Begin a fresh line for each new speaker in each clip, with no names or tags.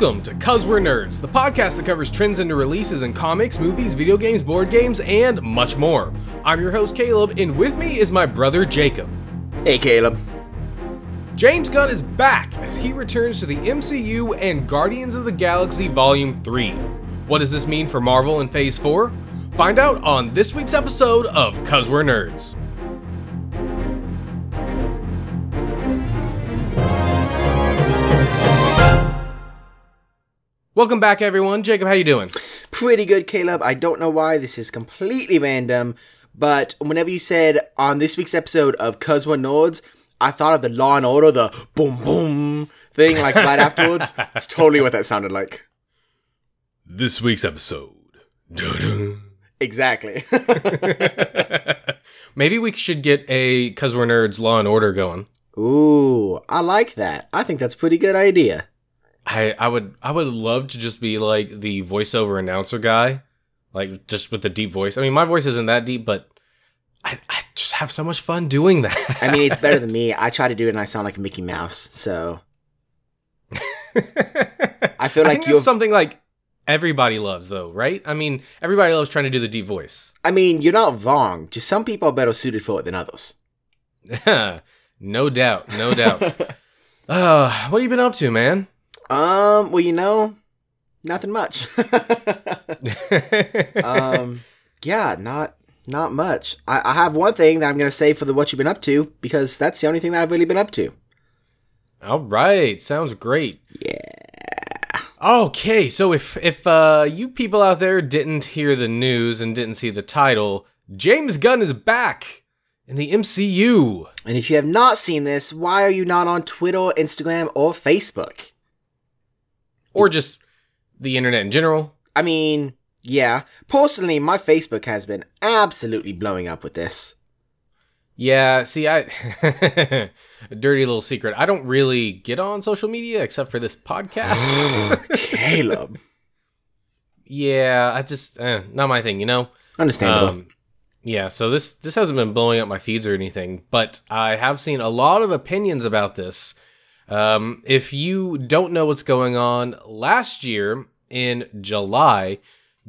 Welcome to Cuz We're Nerds, the podcast that covers trends into releases in comics, movies, video games, board games, and much more. I'm your host Caleb, and with me is my brother Jacob.
Hey, Caleb.
James Gunn is back as he returns to the MCU and Guardians of the Galaxy Volume 3. What does this mean for Marvel in Phase 4? Find out on this week's episode of Cuz We're Nerds. Welcome back, everyone. Jacob, how you doing?
Pretty good, Caleb. I don't know why this is completely random, but whenever you said on this week's episode of We're Nerds, I thought of the Law and Order, the boom boom thing, like right afterwards. It's totally what that sounded like.
This week's episode. Dun-dun.
Exactly.
Maybe we should get a Cuz We're Nerds Law and Order going.
Ooh, I like that. I think that's a pretty good idea.
I, I would I would love to just be like the voiceover announcer guy, like just with the deep voice. I mean, my voice isn't that deep, but I, I just have so much fun doing that.
I mean, it's better than me. I try to do it and I sound like Mickey Mouse, so
I
feel
I
like
think
you're-
something like everybody loves, though, right? I mean, everybody loves trying to do the deep voice.
I mean, you're not wrong. Just some people are better suited for it than others.
no doubt, no doubt. uh, what have you been up to, man?
Um, well, you know, nothing much. um, yeah, not not much. I, I have one thing that I'm gonna say for the what you've been up to because that's the only thing that I've really been up to.
All right, sounds great. Yeah. Okay, so if if uh, you people out there didn't hear the news and didn't see the title, James Gunn is back in the MCU.
And if you have not seen this, why are you not on Twitter, Instagram, or Facebook?
Or just the internet in general.
I mean, yeah. Personally, my Facebook has been absolutely blowing up with this.
Yeah, see, I dirty little secret. I don't really get on social media except for this podcast.
Caleb.
yeah, I just eh, not my thing, you know.
Understandable.
Um, yeah, so this this hasn't been blowing up my feeds or anything, but I have seen a lot of opinions about this. Um, if you don't know what's going on, last year in July,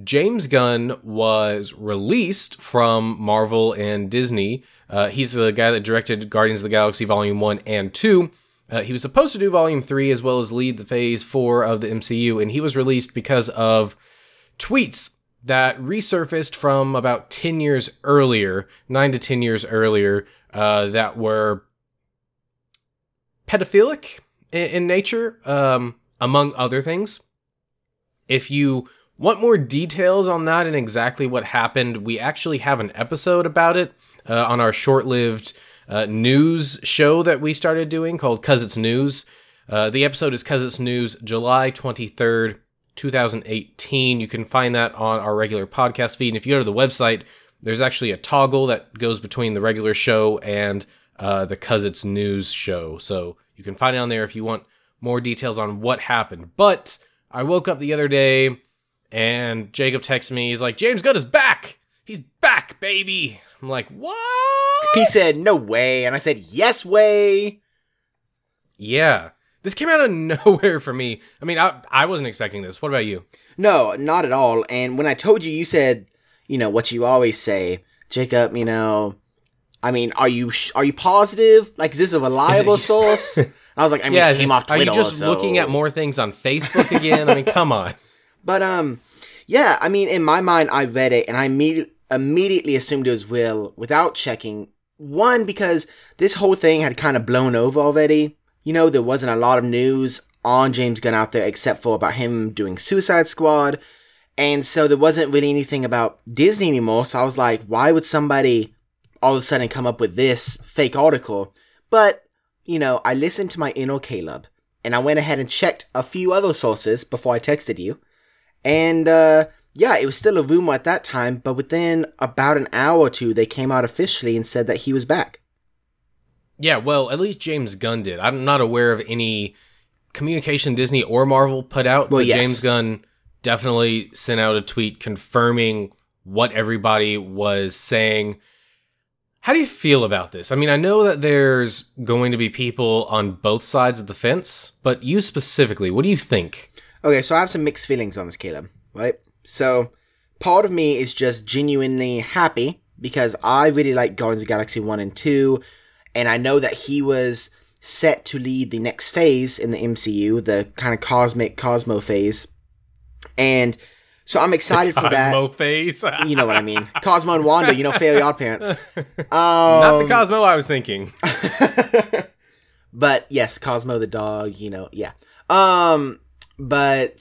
James Gunn was released from Marvel and Disney. Uh, he's the guy that directed Guardians of the Galaxy Volume 1 and 2. Uh, he was supposed to do Volume 3 as well as lead the Phase 4 of the MCU, and he was released because of tweets that resurfaced from about 10 years earlier, 9 to 10 years earlier, uh, that were pedophilic in, in nature, um, among other things. If you want more details on that and exactly what happened, we actually have an episode about it uh, on our short lived uh, news show that we started doing called Cuz It's News. Uh, the episode is Cuz It's News, July 23rd, 2018. You can find that on our regular podcast feed. And if you go to the website, there's actually a toggle that goes between the regular show and uh, the Cuz It's News show. So you can find it on there if you want more details on what happened. But I woke up the other day and Jacob texts me. He's like, James Gunn is back. He's back, baby. I'm like, what?
he said, no way. And I said, yes way.
Yeah. This came out of nowhere for me. I mean, I, I wasn't expecting this. What about you?
No, not at all. And when I told you, you said, you know, what you always say, Jacob, you know, I mean, are you sh- are you positive? Like, is this a reliable source? And I was like, I mean,
yeah,
it came
it-
off
are you just
so-
looking at more things on Facebook again? I mean, come on.
But um, yeah, I mean, in my mind, I read it and I immediately immediately assumed it was real without checking. One because this whole thing had kind of blown over already. You know, there wasn't a lot of news on James Gunn out there except for about him doing Suicide Squad. And so there wasn't really anything about Disney anymore. So I was like, why would somebody all of a sudden come up with this fake article? But, you know, I listened to my inner Caleb and I went ahead and checked a few other sources before I texted you. And uh, yeah, it was still a rumor at that time, but within about an hour or two, they came out officially and said that he was back.
Yeah, well, at least James Gunn did. I'm not aware of any communication Disney or Marvel put out,
Well,
but
yes.
James Gunn definitely sent out a tweet confirming what everybody was saying. How do you feel about this? I mean, I know that there's going to be people on both sides of the fence, but you specifically, what do you think?
Okay, so I have some mixed feelings on this, Caleb, right? So, part of me is just genuinely happy because I really like Guardians of Galaxy 1 and 2, and I know that he was set to lead the next phase in the MCU, the kind of cosmic Cosmo phase. And so I'm excited for that.
Cosmo face.
You know what I mean. Cosmo and Wanda, you know, Fairy Odd Parents. Um,
Not the Cosmo I was thinking.
but yes, Cosmo the dog, you know, yeah. Um, but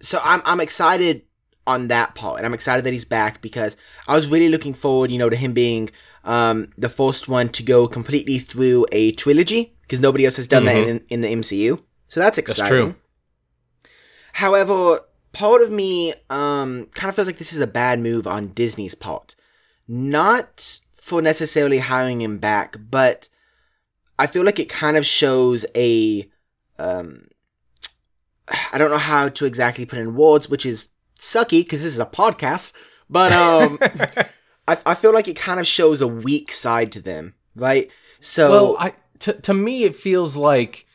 so I'm I'm excited on that part, and I'm excited that he's back because I was really looking forward, you know, to him being um the first one to go completely through a trilogy because nobody else has done that in, in the MCU. So that's exciting.
That's true.
However, part of me um kind of feels like this is a bad move on Disney's part. Not for necessarily hiring him back, but I feel like it kind of shows a um I don't know how to exactly put in words, which is sucky because this is a podcast, but um I I feel like it kind of shows a weak side to them, right? So
well, I to to me it feels like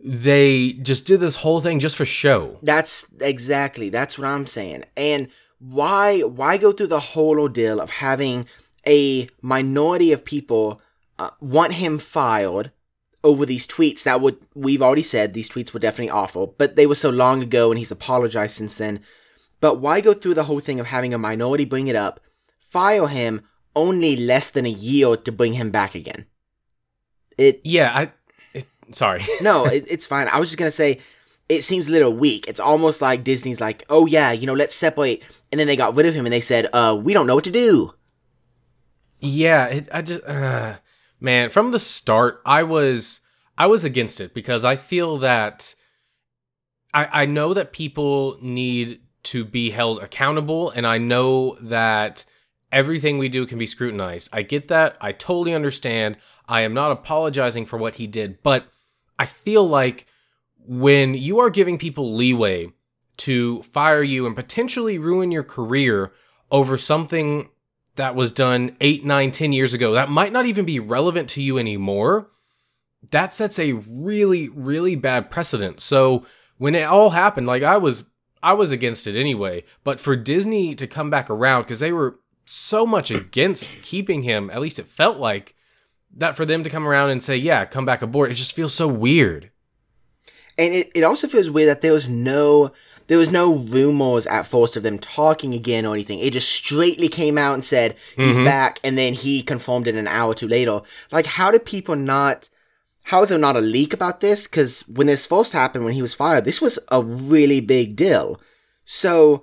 they just did this whole thing just for show.
That's exactly that's what I'm saying. And why why go through the whole ordeal of having a minority of people uh, want him filed over these tweets that would we've already said these tweets were definitely awful, but they were so long ago and he's apologized since then. But why go through the whole thing of having a minority bring it up, file him only less than a year to bring him back again? It
Yeah, I. Sorry.
no, it, it's fine. I was just gonna say, it seems a little weak. It's almost like Disney's like, oh yeah, you know, let's separate, and then they got rid of him and they said, uh, we don't know what to do.
Yeah, it, I just uh, man, from the start, I was I was against it because I feel that I I know that people need to be held accountable, and I know that everything we do can be scrutinized. I get that. I totally understand. I am not apologizing for what he did, but I feel like when you are giving people leeway to fire you and potentially ruin your career over something that was done eight, nine, ten years ago that might not even be relevant to you anymore, that sets a really, really bad precedent. So when it all happened, like I was I was against it anyway, but for Disney to come back around because they were so much against keeping him, at least it felt like that for them to come around and say, "Yeah, come back aboard," it just feels so weird.
And it, it also feels weird that there was no there was no rumors at first of them talking again or anything. It just straightly came out and said he's
Mhm.
back, and then he confirmed it an hour or two later. Like, how did people not? How is there not a leak about this? Because when this first happened, when he was fired, this was a really big deal. So,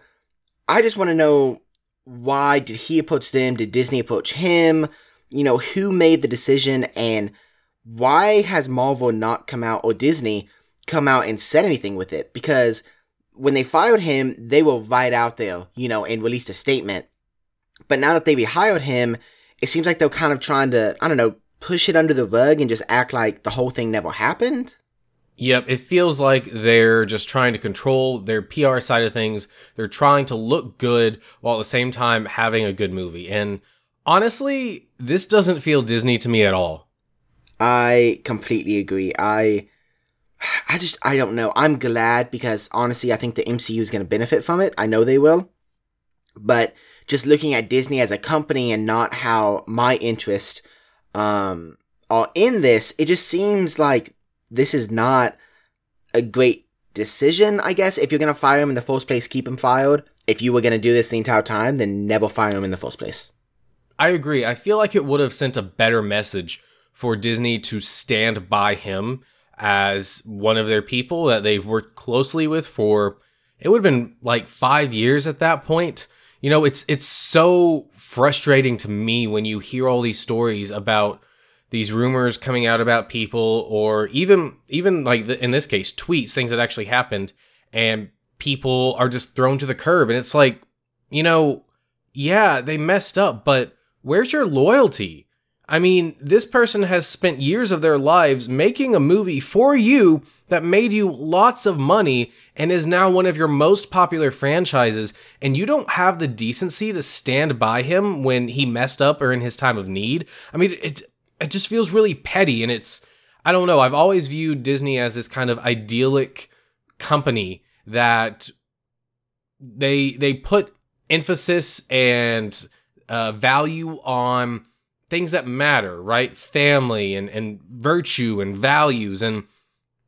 I just want to know why did he approach them? Did Disney approach him? You know, who made the decision, and why has Marvel not come out or Disney come out and said anything with it? Because when they fired him, they were right out there, you know, and released a statement. But now that they rehired him, it seems like they're kind of trying to, I don't know, push it under the rug and just act like the whole thing never happened.
Yep, it feels like they're just trying to control their PR side of things. They're trying to look good while at the same time having a good movie. And honestly, this doesn't feel Disney to me at all.
I completely agree. I I just I don't know. I'm glad because honestly, I think the MCU is going to benefit from it. I know they will. But just looking at Disney as a company and not how my interest um are in this, it just seems like this is not a great decision, I guess. If you're going to fire him in the first place, keep him fired. If you were going to do this the entire time, then never fire him in the first place.
I agree. I feel like it would have sent a better message for Disney to stand by him as one of their people that they've worked closely with for it would have been like 5 years at that point. You know, it's it's so frustrating to me when you hear all these stories about these rumors coming out about people or even even like in this case tweets things that actually happened and people are just thrown to the curb and it's like you know yeah they messed up but where's your loyalty? I mean this person has spent years of their lives making a movie for you that made you lots of money and is now one of your most popular franchises and you don't have the decency to stand by him when he messed up or in his time of need? I mean it it just feels really petty and it's I don't know, I've always viewed Disney as this kind of idyllic company that they they put emphasis and uh, value on things that matter, right? Family and and virtue and values, and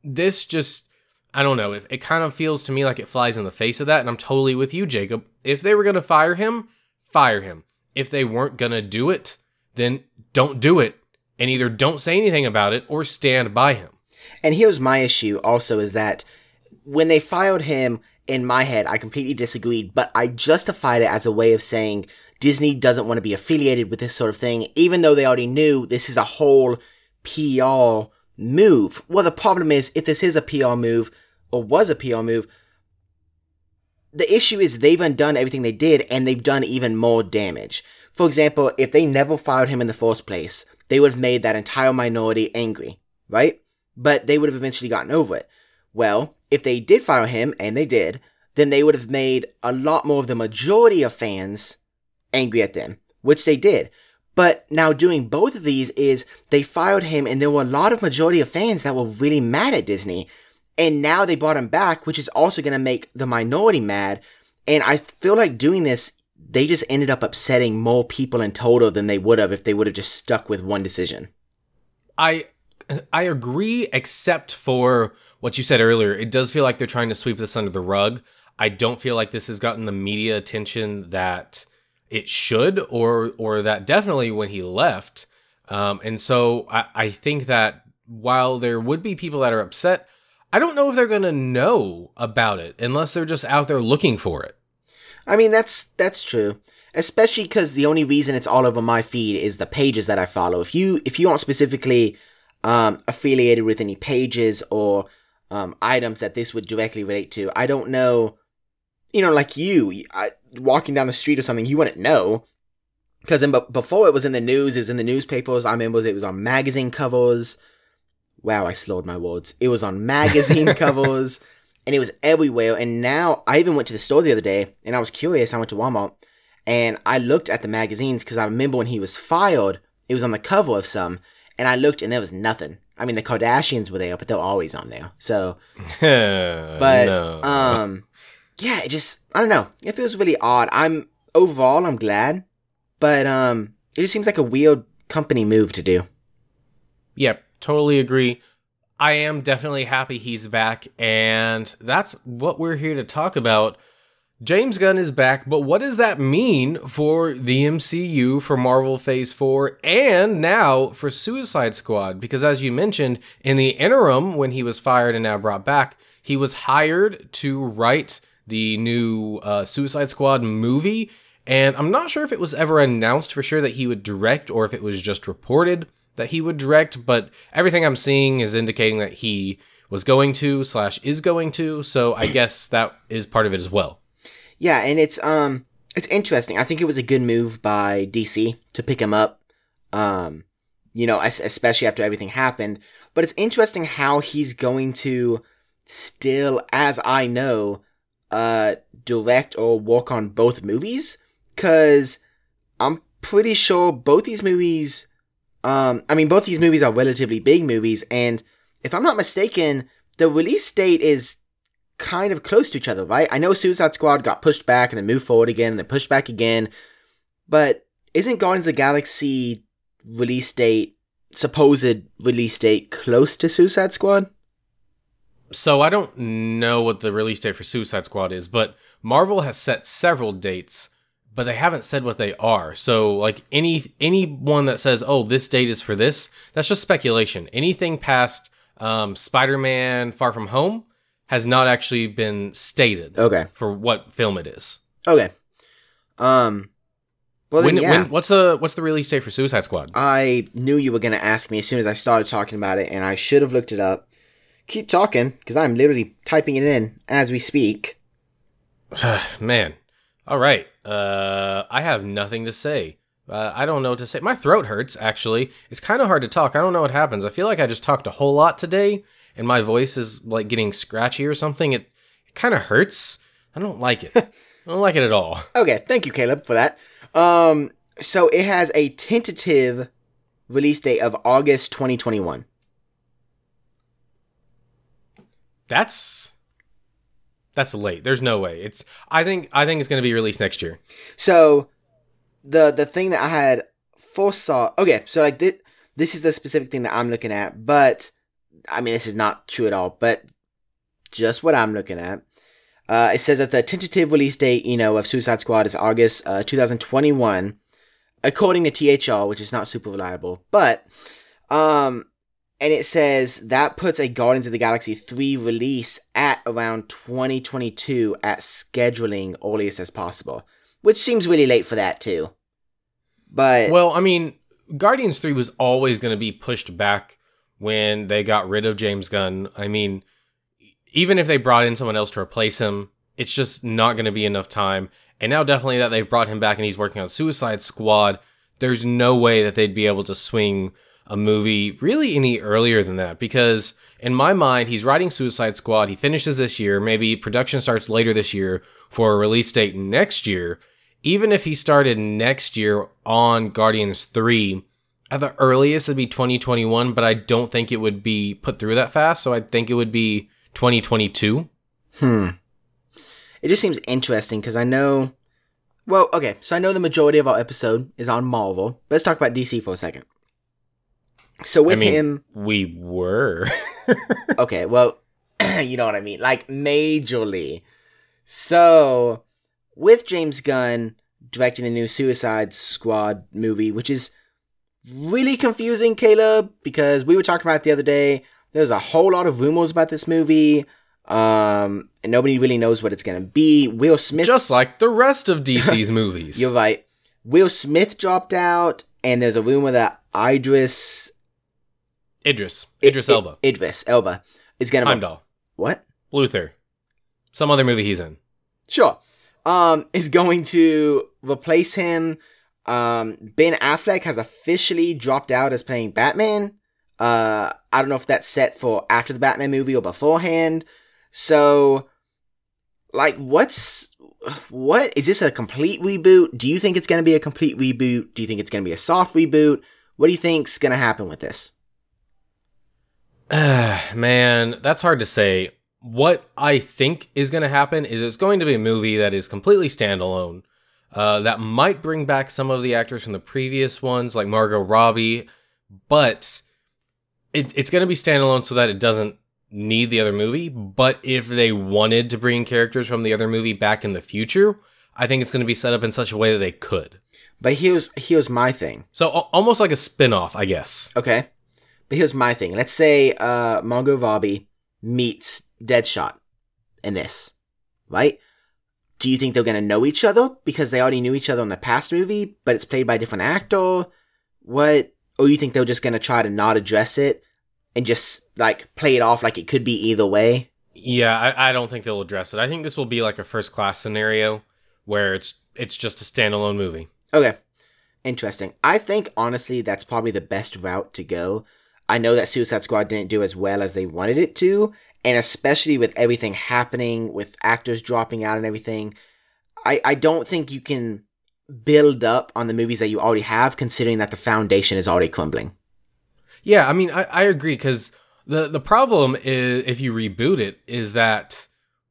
this just I don't know. If it kind of feels to me like it flies in the face of that, and I'm totally with you, Jacob. If they were gonna fire him, fire him. If they weren't gonna do it, then don't do it, and either don't say anything about it or stand by him.
And here's my issue also is that when they fired him, in my head, I completely disagreed, but I justified it as a way of saying Disney doesn't want to be affiliated with this sort of thing, even though they already knew this is a whole PR move. Well, the problem is, if this is a PR move, or was a PR move, the issue is they've undone everything they did, and they've done even more damage. For example, if they never fired him in the first place, they would have made that entire minority angry, right? But they would have eventually gotten over it. Well, if they did fire him, and they did, then they would have made a lot more of the majority of fans angry at them, which they did. But now doing both of these is they fired him and there were a lot of majority of fans that were really mad at Disney. And now they brought him back, which is also going to make the minority mad. And I feel like doing this, they just ended up upsetting more people in total than they would have if they would have just stuck with one decision.
I I agree, except for what you said earlier. It does feel like they're trying to sweep this under the rug. I don't feel like this has gotten the media attention that it should, or or that definitely when he left. Um, and so I, I think that while there would be people that are upset, I don't know if they're gonna know about it unless they're just out there looking for it.
I mean, that's that's true. Especially because the only reason it's all over my feed is the pages that I follow. If you if you aren't specifically um, affiliated with any pages or um, items that this would directly relate to. I don't know, you know, like you, I, walking down the street or something, you wouldn't know. Because but before it was in the news, it was in the newspapers. I remember it was on magazine covers. Wow, I slowed my words. It was on magazine covers, and it was everywhere. And now I even went to the store the other day, and I was curious. I went to Walmart, and I looked at the magazines because I remember when he was fired, it was on the cover of some, and I looked and there was nothing. I mean, the Kardashians were there, but they're always on there. So, but no. um, yeah, it just I don't know. It feels really odd. I'm overall I'm glad, but um, it just seems like a weird company move to do.
Yep, totally agree. I am definitely happy he's back, and that's what we're here to talk about James Gunn is back, but what does that mean for the MCU, for Marvel Phase 4, and now for Suicide Squad? Because as you mentioned, in the interim, when he was fired and now brought back, he was hired to write the new uh, Suicide Squad movie. And I'm not sure if it was ever announced for sure that he would direct or if it was just reported that he would direct, but everything I'm seeing is indicating that he was going to slash is going to. So I guess that is part of it as well.
Yeah, and it's um it's interesting. I think it was a good move by DC to pick him up. Um, you know, especially after everything happened. But it's interesting how he's going to still, as I know, uh, direct or work on both movies. Cause I'm pretty sure both these movies, um, I mean, both these movies are relatively big movies. And if I'm not mistaken, the release date is kind of close to each other, right? I know Suicide Squad got pushed back and then moved forward again and then pushed back again, but isn't Guardians of the Galaxy release date, supposed release date, close to Suicide Squad?
So I don't know what the release date for Suicide Squad is, but Marvel has set several dates, but they haven't said what they are. So like any anyone that says, "Oh, this date is for this," that's just speculation. Anything past um, Spider-Man: Far From Home has not actually been stated.
Okay.
For what film it is.
Okay. Um.
Well, when, yeah. when, what's the what's the release date for Suicide Squad?
I knew you were gonna ask me as soon as I started talking about it, and I should have looked it up. Keep talking, because I'm literally typing it in as we speak.
Man, all right. Uh, I have nothing to say. Uh, I don't know what to say. My throat hurts. Actually, it's kind of hard to talk. I don't know what happens. I feel like I just talked a whole lot today, and my voice is like getting scratchy or something, it, it kind of hurts. I don't like it. I don't like it at all.
Okay, thank you, Caleb, for that. Um, so it has a tentative release date of August 2021.
That's That's late. There's no way. It's I think I think it's going to be released next year.
So the the thing that I had foresaw. Okay, so like this this is the specific thing that I'm looking at, but I mean this is not true at all. But just what I'm looking at. Uh, it says that the tentative release date, you know, of Suicide Squad is August uh, 2021, according to THR, which is not super reliable. But, um, and it says that puts a Guardians of the Galaxy 3 release at around 2022 at scheduling earliest as possible, which seems really late for that too. But
Well, I mean, Guardians 3 was always going to be pushed back when they got rid of James Gunn. I mean, even if they brought in someone else to replace him, it's just not going to be enough time. And now, definitely, that they've brought him back and he's working on Suicide Squad, there's no way that they'd be able to swing a movie really any earlier than that. Because in my mind, he's writing Suicide Squad. He finishes this year. Maybe production starts later this year for a release date next year. Even if he started next year on Guardians 3, at the earliest, it'd be 2021, but I don't think it would be put through that fast. So I think it would be 2022.
Hmm. It just seems interesting because I know. Well, okay, so I know the majority of our episode is on Marvel. Let's talk about DC for a second. So with
I mean,
him,
we were.
okay, well, you know what I mean, like majorly. So with James Gunn directing the new Suicide Squad movie, which is really confusing, Caleb, because we were talking about it the other day. There's a whole lot of rumors about this movie. Um, and nobody really knows what it's gonna be. Will Smith,
Just like the rest of DC's movies.
you're right. Will Smith dropped out, and there's a rumor that Idris,
Idris. Idris
I-
Elba.
Idris Elba is gonna
Heimdall.
what?
Luther. Some other movie he's in.
Sure. Um, is going to replace him. Um, Ben Affleck has officially dropped out as playing Batman. Uh, I don't know if that's set for after the Batman movie or beforehand. So, like, what's what is this a complete reboot? Do you think it's going to be a complete reboot? Do you think it's going to be a soft reboot? What do you think's going to happen with this?
Man, that's hard to say. What I think is going to happen is it's going to be a movie that is completely standalone. Uh, that might bring back some of the actors from the previous ones, like Margot Robbie, but it, it's going to be standalone so that it doesn't need the other movie. But if they wanted to bring characters from the other movie back in the future, I think it's going to be set up in such a way that they could.
But here's here's my thing.
So al- almost like a spin-off, I guess.
Okay. But here's my thing. Let's say uh Margot Robbie meets Deadshot in this, right? Do you think they're gonna know each other because they already knew each other in the past movie, but it's played by a different actor? What? Or you think they're just gonna try to not address it and just like play it off like it could be either way?
Yeah, I, I don't think they'll address it. I think this will be like a first class scenario where it's it's just a standalone movie.
Okay. Interesting. I think honestly that's probably the best route to go. I know that Suicide Squad didn't do as well as they wanted it to, and especially with everything happening, with actors dropping out and everything, I, I don't think you can build up on the movies that you already have, considering that the foundation is already crumbling.
Yeah, I mean, I, I agree because the the problem is if you reboot it is that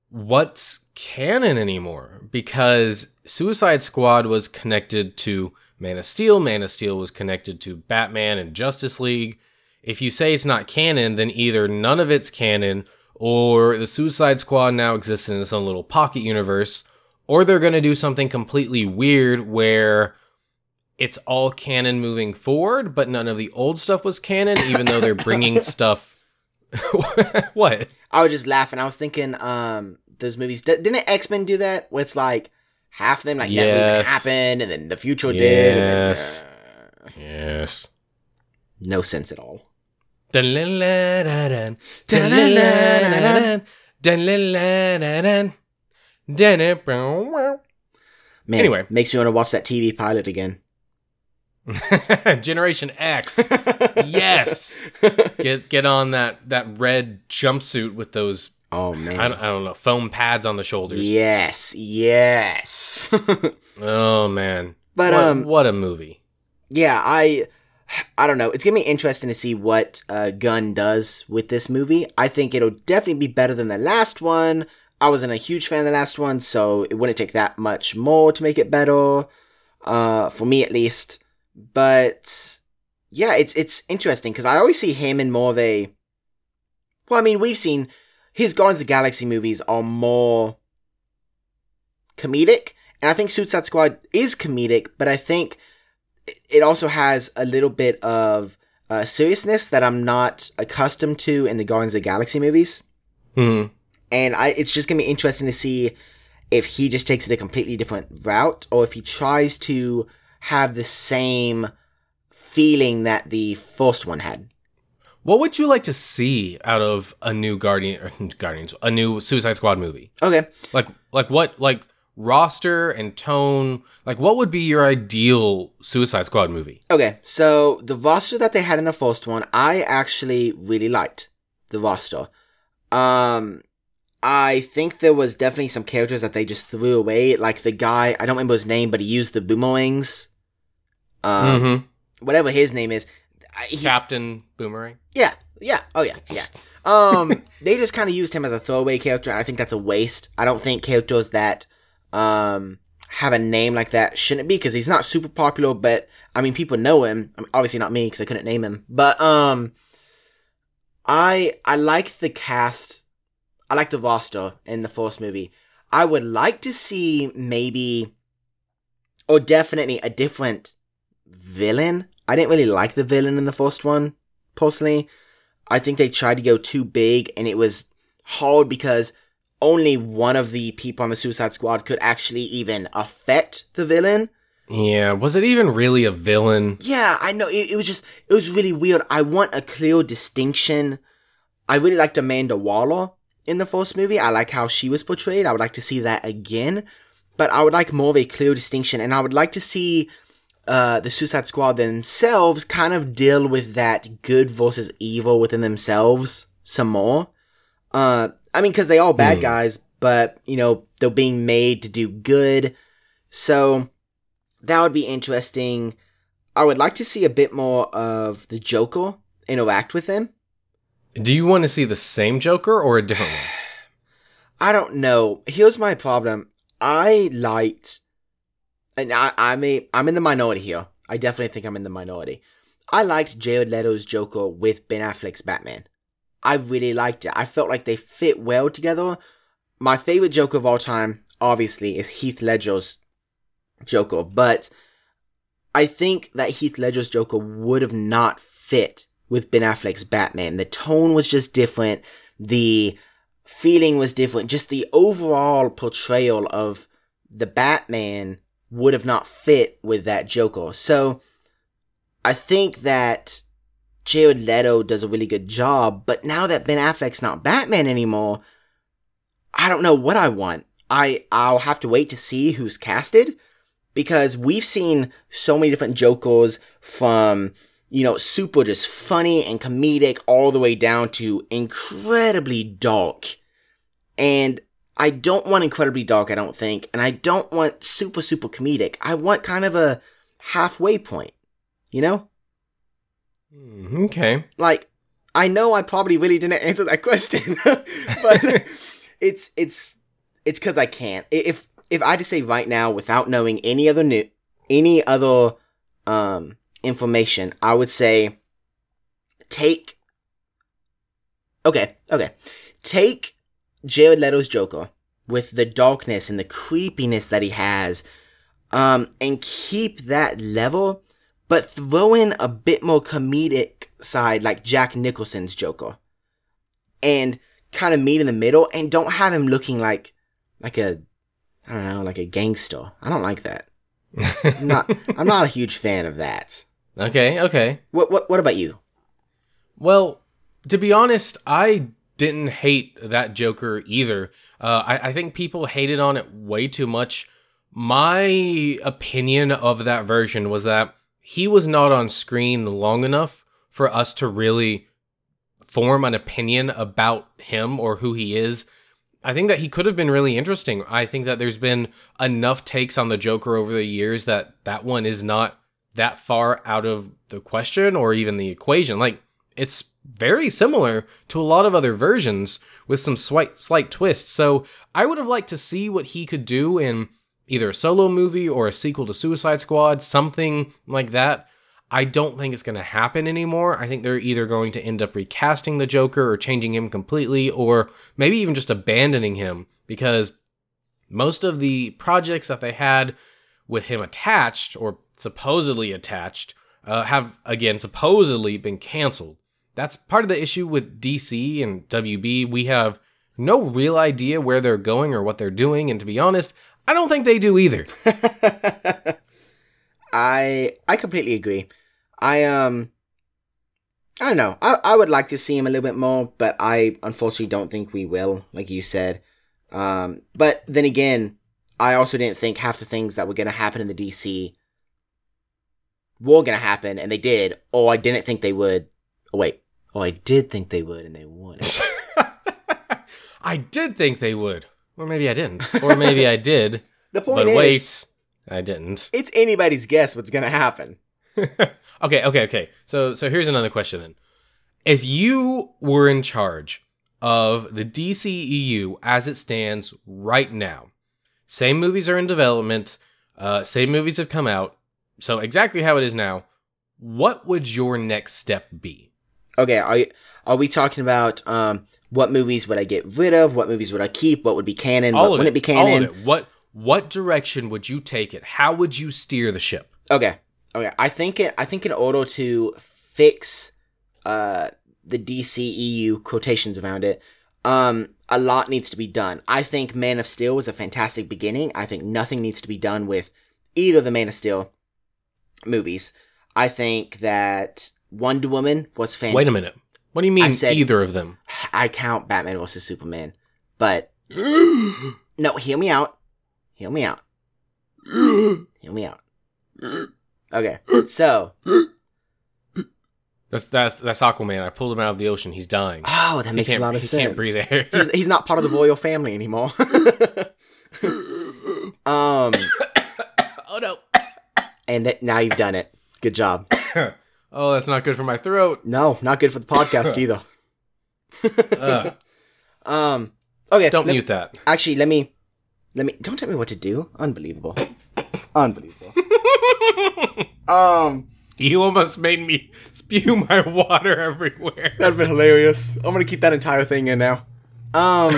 what's canon anymore because Suicide Squad was connected to Man of Steel, Man of Steel was connected to Batman and Justice League. If you say it's not canon, then either none of it's canon or the Suicide Squad now exists in its own little pocket universe, or they're going to do something completely weird where it's all canon moving forward, but none of the old stuff was canon, even though they're bringing stuff. what?
I was just laughing. I was thinking, um, those movies d- didn't X Men do that? Where it's like half of them like never even
Yes.
happened, and then the future did. Then,
Yes.
uh,
Yes.
no sense at all. Man,
Anyway.
makes me want to watch that TV pilot again.
Generation X. Yes. Get get on that that red jumpsuit with those
Oh man.
I don't, I don't know foam pads on the shoulders.
Yes, yes.
Oh man.
but
what,
um,
what a movie.
yeah, I, I don't know. It's gonna be interesting to see what uh, Gunn does with this movie. I think it'll definitely be better than the last one. I wasn't a huge fan of the last one, so it wouldn't take that much more to make it better, uh, for me at least. But yeah, it's it's interesting because I always see him in more of a. Well, I mean, we've seen his Guardians of Galaxy movies are more comedic, and I think Suicide Squad is comedic, but I think it also has a little bit of uh, seriousness that I'm not accustomed to in the Guardians of the Galaxy movies.
Hmm.
And I, it's just gonna be interesting to see if he just takes it a completely different route or if he tries to have the same feeling that the first one had.
What would you like to see out of a new Guardian Guardians, a new Suicide Squad movie?
Okay.
Like like what like roster and tone? Like what would be your ideal Suicide Squad movie?
Okay. So the roster that they had in the first one, I actually really liked the roster. Um, I think there was definitely some characters that they just threw away, like the guy I don't remember his name, but he used the boomerangs. Um,
mm-hmm.
whatever his name is. He,
Captain Boomerang.
yeah, yeah, oh yeah, yeah. Um, they just kind of used him as a throwaway character, and I think that's a waste. I don't think characters that um have a name like that shouldn't be because he's not super popular. But I mean, people know him. I mean, obviously not me because I couldn't name him. But um, I I like the cast. I like the roster in the first movie. I would like to see maybe, or definitely a different villain. I didn't really like the villain in the first one, personally. I think they tried to go too big and it was hard because only one of the people on the Suicide Squad could actually even affect the villain.
Yeah, was it even really a villain?
Yeah, I know. It, it was just, it was really weird. I want a clear distinction. I really liked Amanda Waller in the first movie. I like how she was portrayed. I would like to see that again. But I would like more of a clear distinction. And I would like to see uh, the Suicide Squad themselves kind of deal with that good versus evil within themselves some more. Uh, I mean, because they all bad
Hmm.
guys, but, you know, they're being made to do good. So that would be interesting. I would like to see a bit more of the Joker interact with them.
Do you want to see the same Joker or a different one?
I don't know. Here's my problem. I liked, and I, I'm a, I'm in the minority here. I definitely think I'm in the minority. I liked Jared Leto's Joker with Ben Affleck's Batman. I really liked it. I felt like they fit well together. My favorite Joker of all time, obviously, is Heath Ledger's Joker, but I think that Heath Ledger's Joker would have not fit with Ben Affleck's Batman. The tone was just different. The feeling was different. Just the overall portrayal of the Batman would have not fit with that Joker. So I think that Jared Leto does a really good job, but now that Ben Affleck's not Batman anymore, I don't know what I want. I I'll have to wait to see who's casted because we've seen so many different Jokers from you know super just funny and comedic all the way down to incredibly dark. And I don't want incredibly dark, I don't think, and I don't want super super comedic. I want kind of a halfway point. You know?
Hmm, okay.
like I know I probably really didn't answer that question, but it's it's it's because I can't. If if I just say right now, without knowing any other new any other um information, I would say take. Okay, okay, take Jared Leto's Joker with the darkness and the creepiness that he has, um, and keep that level but throw in a bit more comedic side like Jack Nicholson's Joker. And kind of meet in the middle and don't have him looking like like a I don't know, like a gangster. I don't like that. I'm not I'm not a huge fan of that.
okay, okay.
What what what about you?
Well, to be honest, I didn't hate that Joker either. Uh, I, I think people hated on it way too much. My opinion of that version was that he was not on screen long enough for us to really form an opinion about him or who he is. I think that he could have been really interesting. I think that there's been enough takes on the Joker over the years that that one is not that far out of the question or even the equation. Like it's very similar to a lot of other versions with some slight slight twists. So I would have liked to see what he could do in either a solo movie or a sequel to Suicide Squad, something like that. I don't think it's going to happen anymore. I think they're either going to end up recasting the Joker or changing him completely, or maybe even just abandoning him because most of the projects that they had with him attached or supposedly attached uh, have again supposedly been canceled. That's part of the issue with DC and WB. We have no real idea where they're going or what they're doing, and to be honest, I don't think they do either.
I I completely agree. I um I don't know. I I would like to see him a little bit more, but I unfortunately don't think we will, like you said. Um but then again, I also didn't think half the things that were going to happen in the DC were going to happen and they did, or I didn't think they would. Oh wait. Oh, I did think they would and they wouldn't.
I did think they would. Or maybe I didn't. Or maybe I did.
the point
but
is
wait, I didn't.
it's anybody's guess what's going to happen.
okay, okay, okay. So so here's another question then. If you were in charge of the DCEU as it stands right now, same movies are in development, uh, same movies have come out, so exactly how it is now, what would your next step be?
Okay, are are we talking about um what movies would I get rid of? What movies would I keep? What would be canon?
All
what wouldn't
it.
be
All
canon?
it. What what direction would you take it? How would you steer the ship?
Okay. Okay. I think it I think in order to fix uh the DCEU quotations around it, um a lot needs to be done. I think Man of Steel was a fantastic beginning. I think nothing needs to be done with either the Man of Steel movies. I think that Wonder Woman was fantastic.
Wait a minute. What do you mean
said-
either of them?
I count Batman versus Superman, but no, hear me out. Hear me out. Hear me out. Okay, so
That's that's that's Aquaman. I pulled him out of the ocean. He's dying.
oh, that makes a lot of
he
sense.
can't breathe air.
He's, he's not part of the royal family anymore. um,
oh no.
and that, now you've done it. Good job.
Oh, that's not good for my throat.
No, not good for the podcast either.
Ugh.
Um, okay,
don't
let-
mute that.
Actually, let me, let me. Don't tell me what to do. Unbelievable. Unbelievable. um.
You almost made me spew my water everywhere.
That'd been hilarious. I'm gonna keep that entire thing in now. Um.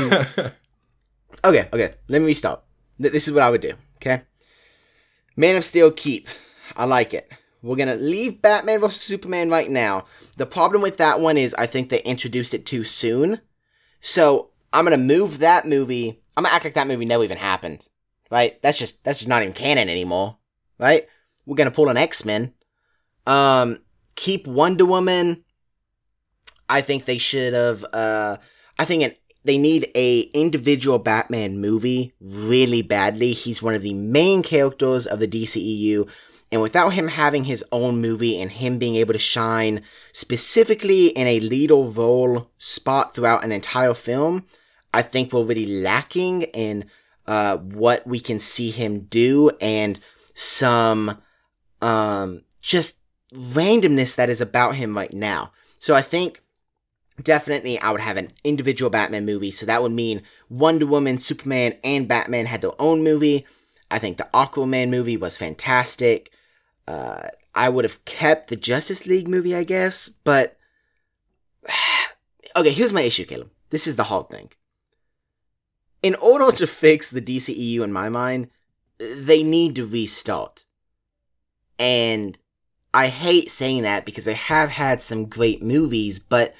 okay. Okay. Let me restart. Th- This is what I would do. Okay. Man of Steel keep. I like it. We're gonna leave Batman vs Superman right now. The problem with that one is I think they introduced it too soon. So I'm gonna move that movie. I'm gonna act like that movie never even happened. Right? That's just that's just not even canon anymore. Right? We're gonna pull an X Men. Um. Keep Wonder Woman. I think they should have. Uh, I think an, they need a individual Batman movie really badly. He's one of the main characters of the DCEU, and without him having his own movie and him being able to shine specifically in a lead role spot throughout an entire film, I think we're really lacking in uh, what we can see him do and some um, just randomness that is about him right now. So I think definitely I would have an individual Batman movie. So that would mean Wonder Woman, Superman, and Batman had their own movie. I think the Aquaman movie was fantastic. Uh, I would have kept the Justice League movie, I guess, but okay. Here's my issue, Caleb. This is the hard thing. In order to fix the DCEU, in my mind, they need to restart. And I hate saying that because they have had some great movies, but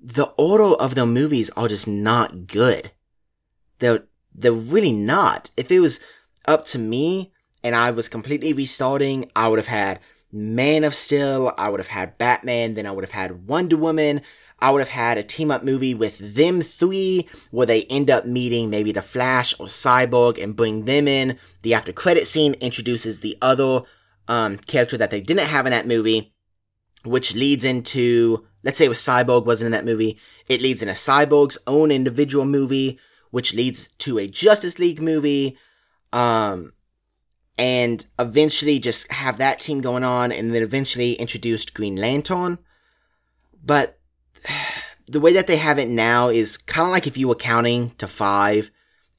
the order of the movies are just not good. They're they're really not. If it was up to me and I was completely restarting, I would have had Man of Steel, I would have had Batman, then I would have had Wonder Woman. I would have had a team up movie with them three where they end up meeting maybe the Flash or Cyborg and bring them in. The after credit scene introduces the other um, character that they didn't have in that movie, which leads into, let's say it was Cyborg wasn't in that movie, it leads in a Cyborg's own individual movie, which leads to a Justice League movie, um, and eventually just have that team going on, and then eventually introduced Green Lantern. But the way that they have it now is kind of like if you were counting to five,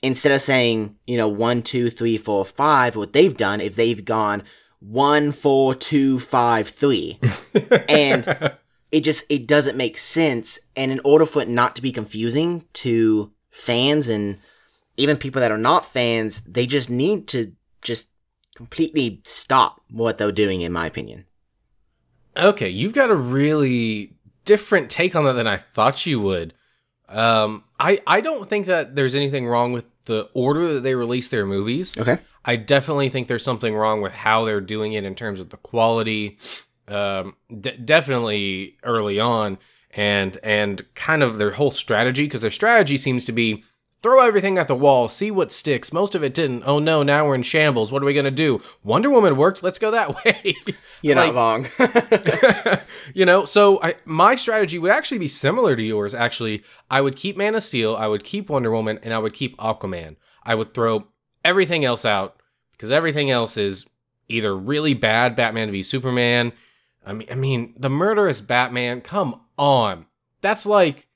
instead of saying, you know, one, two, three, four, five, what they've done is they've gone one, four, two, five, three. and it just, it doesn't make sense. And in order for it not to be confusing to fans and even people that are not fans, they just need to just completely stop what they're doing, in my opinion.
Okay, you've got a really different take on that than I thought you would. Um, I I don't think that there's anything wrong with the order that they release their movies.
Okay.
I definitely think there's something wrong with how they're doing it in terms of the quality. Um, d- definitely early on, and and kind of their whole strategy because their strategy seems to be throw everything at the wall, see what sticks. Most of it didn't. Oh no, now we're in shambles. What are we gonna do? Wonder Woman worked. Let's go that way.
You're
Like-
not wrong.
you know, so I, my strategy would actually be similar to yours. Actually, I would keep Man of Steel, I would keep Wonder Woman, and I would keep Aquaman. I would throw everything else out because everything else is either really bad Batman v Superman. I mean, I mean, the murderous Batman. Come on, that's like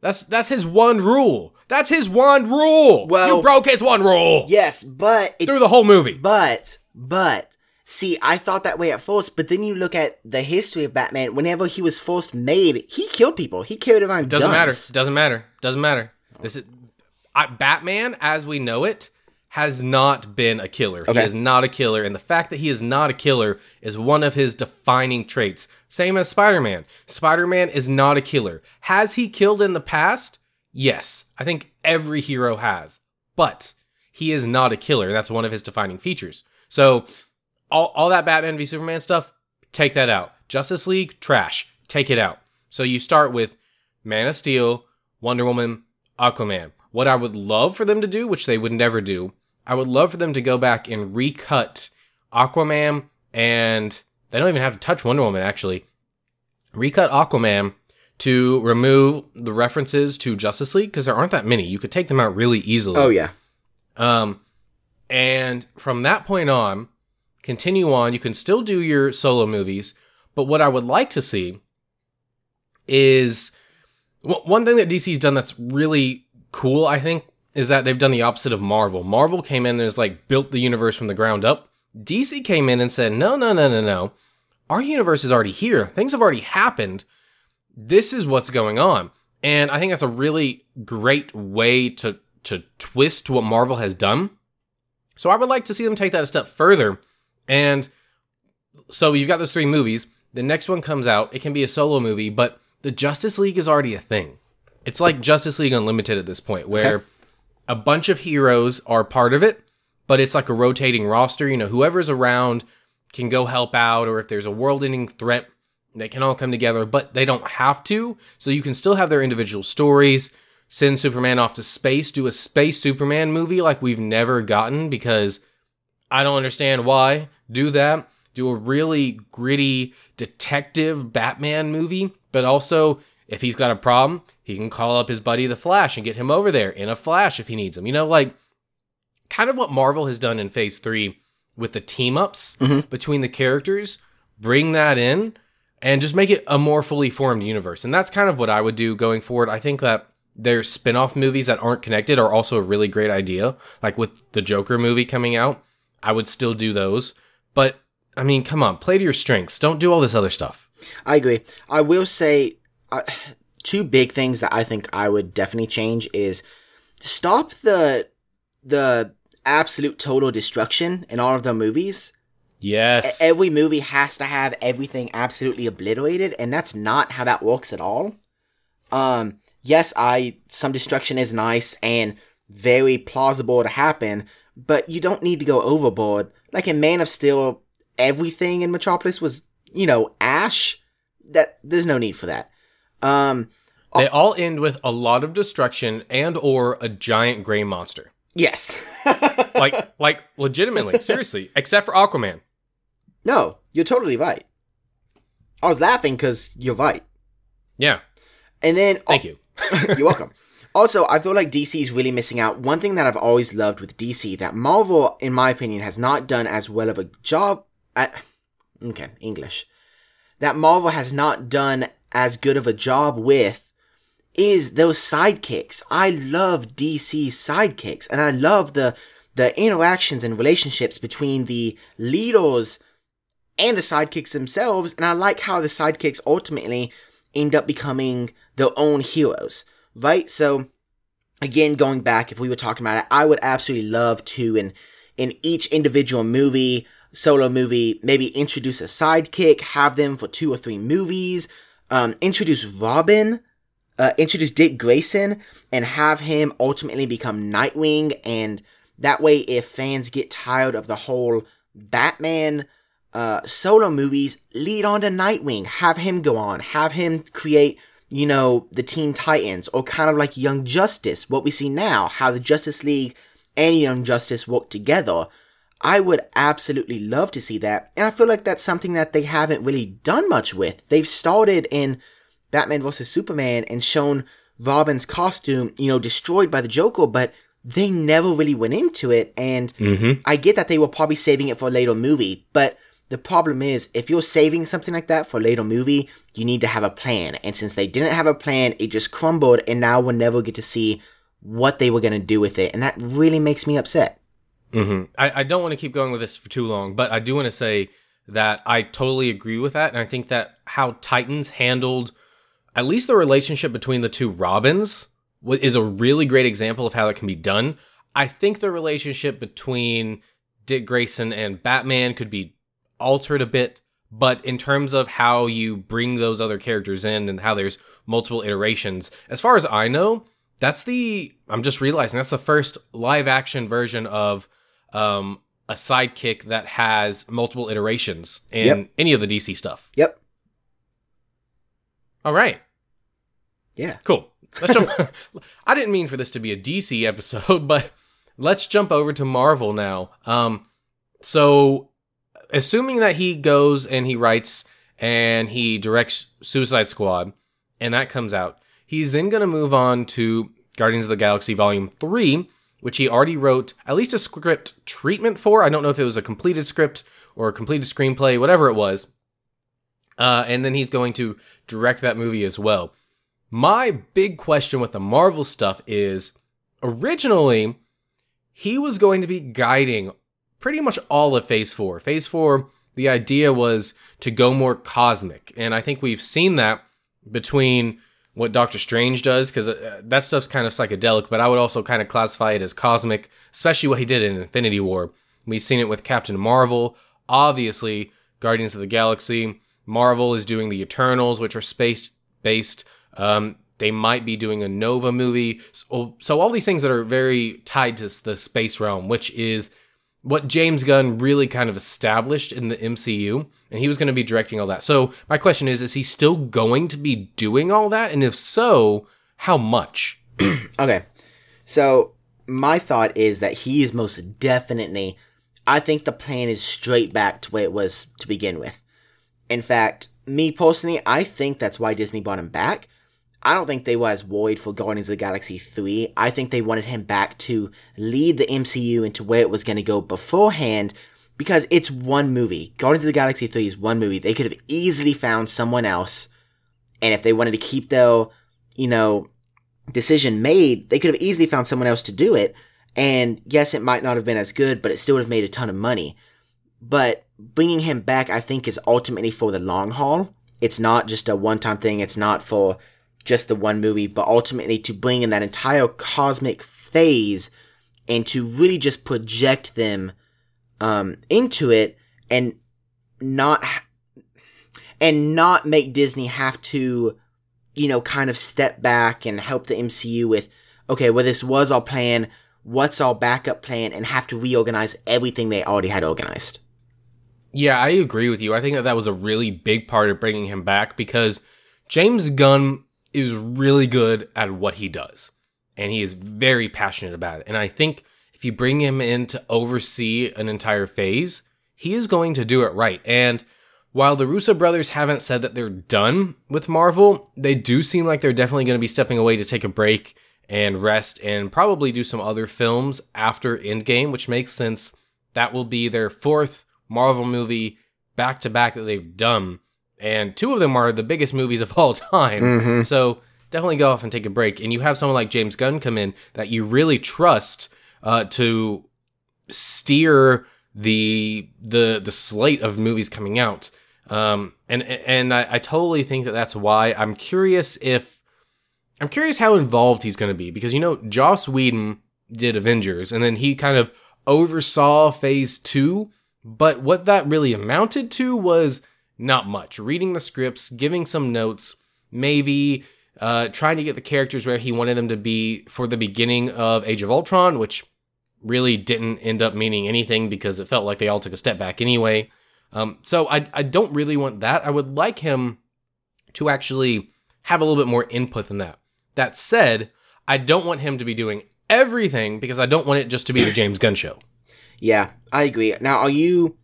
that's that's his one rule. That's his one rule.
Well-
you broke his one rule
yes, but it
through the whole movie.
But, but, see, I thought that way at first, but then you look at the history of Batman, whenever he was first made, he killed people. He killed around
Doesn't matter.
guns.
Doesn't matter. Doesn't matter. This is I, Batman, as we know it, has not been a killer. He is not a killer, and the fact that he is not a killer is one of his defining traits. Same as Spider-Man. Spider-Man is not a killer. Has he killed in the past? Yes, I think every hero has, but he is not a killer. That's one of his defining features. So, all, all that Batman v Superman stuff, take that out. Justice League, trash. Take it out. So you start with Man of Steel, Wonder Woman, Aquaman. What I would love for them to do, which they would never do, I would love for them to go back and recut Aquaman and they don't even have to touch Wonder Woman actually. Recut Aquaman to remove the references to Justice League because there aren't that many. You could take them out really easily.
Oh, yeah.
Um, and from that point on, continue on. You can still do your solo movies, but what I would like to see is one thing that DC's done that's really cool. I think is that they've done the opposite of Marvel. Marvel came in and has like built the universe from the ground up. DC came in and said, no, no, no, no, no. Our universe is already here. Things have already happened. This is what's going on. And I think that's a really great way to to twist what Marvel has done. So I would like to see them take that a step further. And so you've got those three movies. The next one comes out. It can be a solo movie, but the Justice League is already a thing. It's like Justice League Unlimited at this point, where
Okay.
a bunch of heroes are part of it, but it's like a rotating roster. You know, whoever's around can go help out, or if there's a world ending threat, they can all come together, but they don't have to. So you can still have their individual stories. Send Superman off to space, do a space Superman movie like we've never gotten because I don't understand why. Do that. Do a really gritty detective Batman movie, but also if he's got a problem, he can call up his buddy the Flash and get him over there in a flash if he needs him. You know, like kind of what Marvel has done in Phase 3 with the team ups
Mhm.
between the characters. Bring that in and just make it a more fully formed universe. And that's kind of what I would do going forward. I think that their spin-off movies that aren't connected are also a really great idea. Like with the Joker movie coming out, I would still do those. But I mean, come on, play to your strengths. Don't do all this other stuff.
I agree. I will say uh, two big things that I think I would definitely change is stop the the absolute total destruction in all of the movies.
Yes.
Every movie has to have everything absolutely obliterated, and that's not how that works at all. Um, yes, I some destruction is nice and very plausible to happen, but you don't need to go overboard. Like in Man of Steel, everything in Metropolis was, you know, ash. That there's no need for that. Um,
they all end with a lot of destruction and or a giant gray monster.
yes.
Like like legitimately, seriously, except for Aquaman.
No, you're totally right. I was laughing because you're right.
Yeah.
And then
Thank you.
You're welcome. Also, I feel like DC is really missing out. One thing that I've always loved with DC that Marvel, in my opinion, has not done as well of a job at. Okay, English. That Marvel has not done as good of a job with is those sidekicks. I love DC's sidekicks and I love the the interactions and relationships between the leaders and the sidekicks themselves and I like how the sidekicks ultimately end up becoming their own heroes, right? So again going back if we were talking about it, I would absolutely love to in in each individual movie solo movie, maybe introduce a sidekick, have them for two or three movies, um, introduce Robin, uh, introduce Dick Grayson, and have him ultimately become Nightwing. And that way, if fans get tired of the whole Batman uh, solo movies, lead on to Nightwing, have him go on, have him create, you know, the Teen Titans, or kind of like Young Justice, what we see now, how the Justice League and Young Justice work together. I would absolutely love to see that. And I feel like that's something that they haven't really done much with. They've started in Batman vs. Superman and shown Robin's costume, you know, destroyed by the Joker, but they never really went into it. And
Mm-hmm.
I get that they were probably saving it for a later movie, but the problem is if you're saving something like that for a later movie, you need to have a plan. And since they didn't have a plan, it just crumbled, and now we'll never get to see what they were going to do with it. And that really makes me upset.
hmm I, I don't want to keep going with this for too long, but I do want to say that I totally agree with that. And I think that how Titans handled at least the relationship between the two Robins is a really great example of how that can be done. I think the relationship between Dick Grayson and Batman could be altered a bit, but in terms of how you bring those other characters in and how there's multiple iterations, as far as I know, that's the I'm just realizing that's the first live action version of um, a sidekick that has multiple iterations in
Yep.
any of the DC stuff.
Yep.
All right.
Yeah.
Cool. Let's jump. I didn't mean for this to be a DC episode, but let's jump over to Marvel now. Um, so, assuming that he goes and he writes and he directs Suicide Squad, and that comes out, he's then going to move on to Guardians of the Galaxy Volume 3, which he already wrote at least a script treatment for. I don't know if it was a completed script or a completed screenplay, whatever it was. Uh, and then he's going to direct that movie as well. My big question with the Marvel stuff is originally he was going to be guiding pretty much all of Phase 4. Phase 4, the idea was to go more cosmic. And I think we've seen that between what Doctor Strange does, because uh, that stuff's kind of psychedelic, but I would also kind of classify it as cosmic, especially what he did in Infinity War. We've seen it with Captain Marvel. Obviously, Guardians of the Galaxy. Marvel is doing the Eternals, which are space based. Um, they might be doing a Nova movie. So, so all these things that are very tied to the space realm, which is what James Gunn really kind of established in the MCU, and he was going to be directing all that. So my question is: Is he still going to be doing all that? And if so, how much?
Okay. So my thought is that he is most definitely I think the plan is straight back to where it was to begin with. In fact, me personally, I think that's why Disney brought him back. I don't think they were as worried for Guardians of the Galaxy 3. I think they wanted him back to lead the MCU into where it was going to go beforehand because it's one movie. Guardians of the Galaxy 3 is one movie. They could have easily found someone else. And if they wanted to keep their, you know, decision made, they could have easily found someone else to do it. And yes, it might not have been as good, but it still would have made a ton of money. But bringing him back, I think, is ultimately for the long haul. It's not just a one time thing. It's not for just the one movie, but ultimately to bring in that entire cosmic phase and to really just project them um, into it and not and not make Disney have to, you know, kind of step back and help the MCU with, okay, well, this was our plan. What's our backup plan? And have to reorganize everything they already had organized.
Yeah, I agree with you. I think that that was a really big part of bringing him back because James Gunn is really good at what he does, and he is very passionate about it. And I think if you bring him in to oversee an entire phase, he is going to do it right. And while the Russo brothers haven't said that they're done with Marvel, they do seem like they're definitely going to be stepping away to take a break and rest and probably do some other films after Endgame, which makes sense. That will be their fourth Marvel movie back to back that they've done. And two of them are the biggest movies of all time. So definitely go off and take a break. And you have someone like James Gunn come in that you really trust uh, to steer the the the slate of movies coming out. Um, and and I, I totally think that that's why I'm curious if I'm curious how involved he's going to be because you know Joss Whedon did Avengers and then he kind of oversaw Phase Two, but what that really amounted to was not much. Reading the scripts, giving some notes, maybe uh, trying to get the characters where he wanted them to be for the beginning of Age of Ultron, which really didn't end up meaning anything because it felt like they all took a step back anyway. Um, so I, I don't really want that. I would like him to actually have a little bit more input than that. That said, I don't want him to be doing everything because I don't want it just to be the James Gunn show.
Yeah, I agree. Now, are you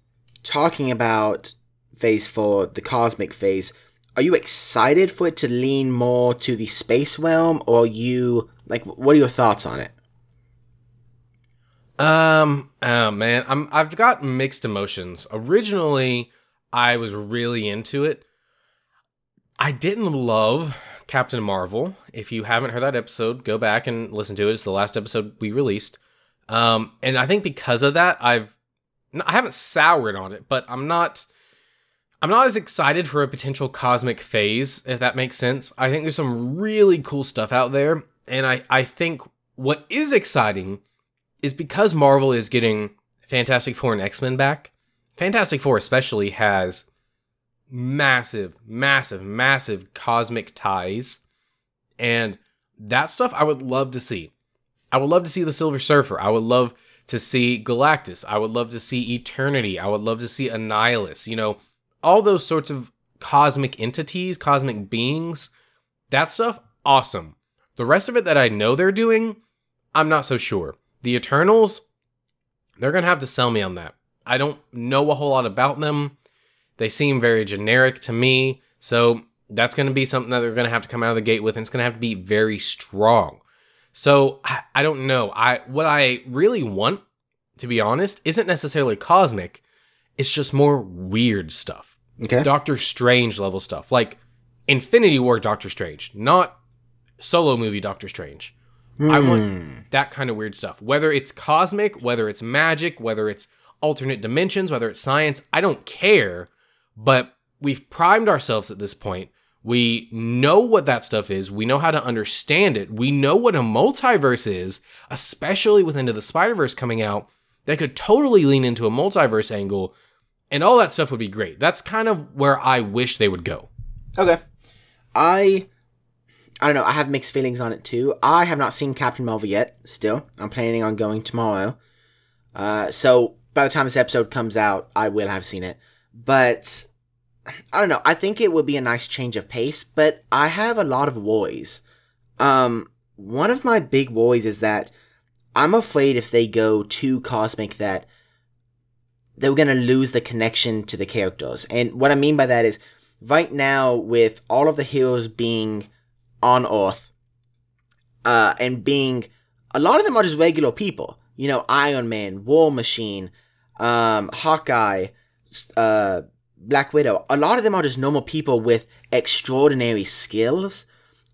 talking about Phase 4, the cosmic phase? Are you excited for it to lean more to the space realm, or you, like, what are your thoughts on it?
Um, oh man, I'm I've got mixed emotions. Originally, I was really into it. I didn't love Captain Marvel. If you haven't heard that episode, go back and listen to it. It's the last episode we released. Um, and I think because of that, I've I haven't soured on it, but I'm not I'm not as excited for a potential cosmic phase, if that makes sense. I think there's some really cool stuff out there, and I I think what is exciting is because Marvel is getting Fantastic Four and X Men back. Fantastic Four especially has massive, massive, massive cosmic ties, and that stuff I would love to see. I would love to see the Silver Surfer. I would love to see Galactus. I would love to see Eternity. I would love to see Annihilus. You know, all those sorts of cosmic entities, cosmic beings. That stuff, awesome. The rest of it that I know they're doing, I'm not so sure. The Eternals, they're going to have to sell me on that. I don't know a whole lot about them. They seem very generic to me. So that's going to be something that they're going to have to come out of the gate with, and it's going to have to be very strong. So I, I don't know. I what I really want, to be honest, isn't necessarily cosmic. It's just more weird stuff.
Okay.
Doctor Strange level stuff, like Infinity War Doctor Strange, not solo movie Doctor Strange. I want hmm. that kind of weird stuff. Whether it's cosmic, whether it's magic, whether it's alternate dimensions, whether it's science, I don't care. But we've primed ourselves at this point. We know what that stuff is. We know how to understand it. We know what a multiverse is, especially with Into the Spider Verse coming out. That could totally lean into a multiverse angle, and all that stuff would be great. That's kind of where I wish they would go.
Okay. I I don't know, I have mixed feelings on it too. I have not seen Captain Marvel yet, still. I'm planning on going tomorrow. Uh so by the time this episode comes out, I will have seen it. But I don't know, I think it would be a nice change of pace, but I have a lot of worries. Um one of my big worries is that I'm afraid if they go too cosmic that they're gonna lose the connection to the characters. And what I mean by that is right now with all of the heroes being on Earth, uh, and being a lot of them are just regular people. You know, Iron Man, War Machine, um, Hawkeye, uh, Black Widow. A lot of them are just normal people with extraordinary skills.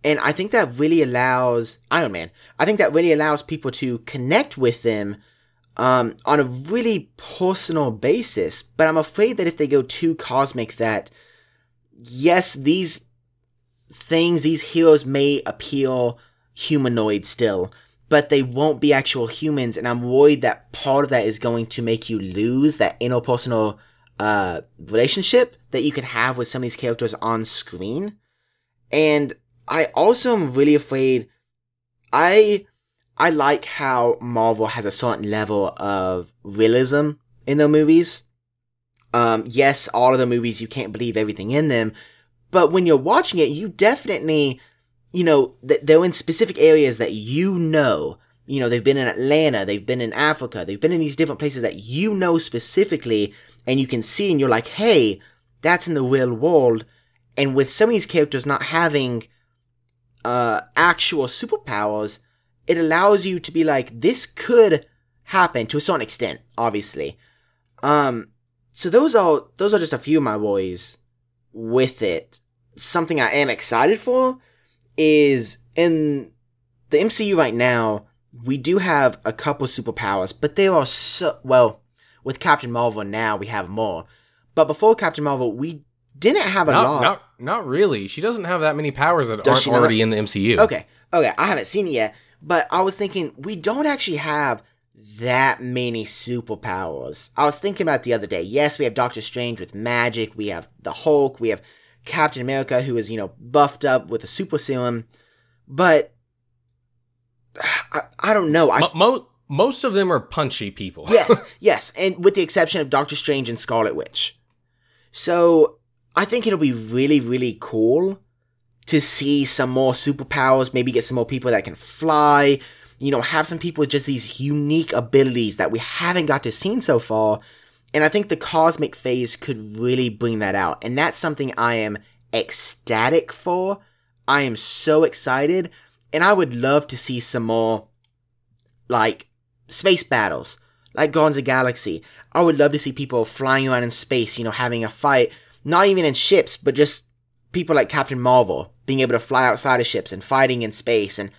And I think that really allows Iron Man. I think that really allows people to connect with them um, on a really personal basis. But I'm afraid that if they go too cosmic, that yes, these things, these heroes may appear humanoid still, but they won't be actual humans. And I'm worried that part of that is going to make you lose that interpersonal uh, relationship that you can have with some of these characters on screen. And I also am really afraid. I I like how Marvel has a certain level of realism in their movies. Um, yes, all of the movies you can't believe everything in them, but when you're watching it, you definitely, you know, they're in specific areas that you know. You know, they've been in Atlanta, they've been in Africa, they've been in these different places that you know specifically, and you can see, and you're like, hey, that's in the real world. And with some of these characters not having uh, actual superpowers, it allows you to be like, this could happen to a certain extent, obviously. Um, so those are those are just a few of my worries with it, something I am excited for is in the MCU right now, we do have a couple superpowers, but they are so well with Captain Marvel now we have more. But before Captain Marvel, we didn't have a
Not,
lot.
not, not really. She doesn't have that many powers that
Does
aren't
she not?
already in the MCU.
Okay, okay, I haven't seen it yet, but I was thinking we don't actually have that many superpowers. I was thinking about it the other day. Yes, we have Doctor Strange with magic, we have the Hulk, we have Captain America who is, you know, buffed up with a super serum, but I, I don't know. I
mo- most of them are punchy people.
yes, yes, and with the exception of Doctor Strange and Scarlet Witch. So I think it'll be really, really cool to see some more superpowers. Maybe get some more people that can fly. You know, have some people with just these unique abilities that we haven't got to see so far. And I think the cosmic phase could really bring that out. And that's something I am ecstatic for. I am so excited. And I would love to see some more, like, space battles, like Guardians of Galaxy. I would love to see people flying around in space, you know, having a fight, not even in ships, but just people like Captain Marvel being able to fly outside of ships and fighting in space. And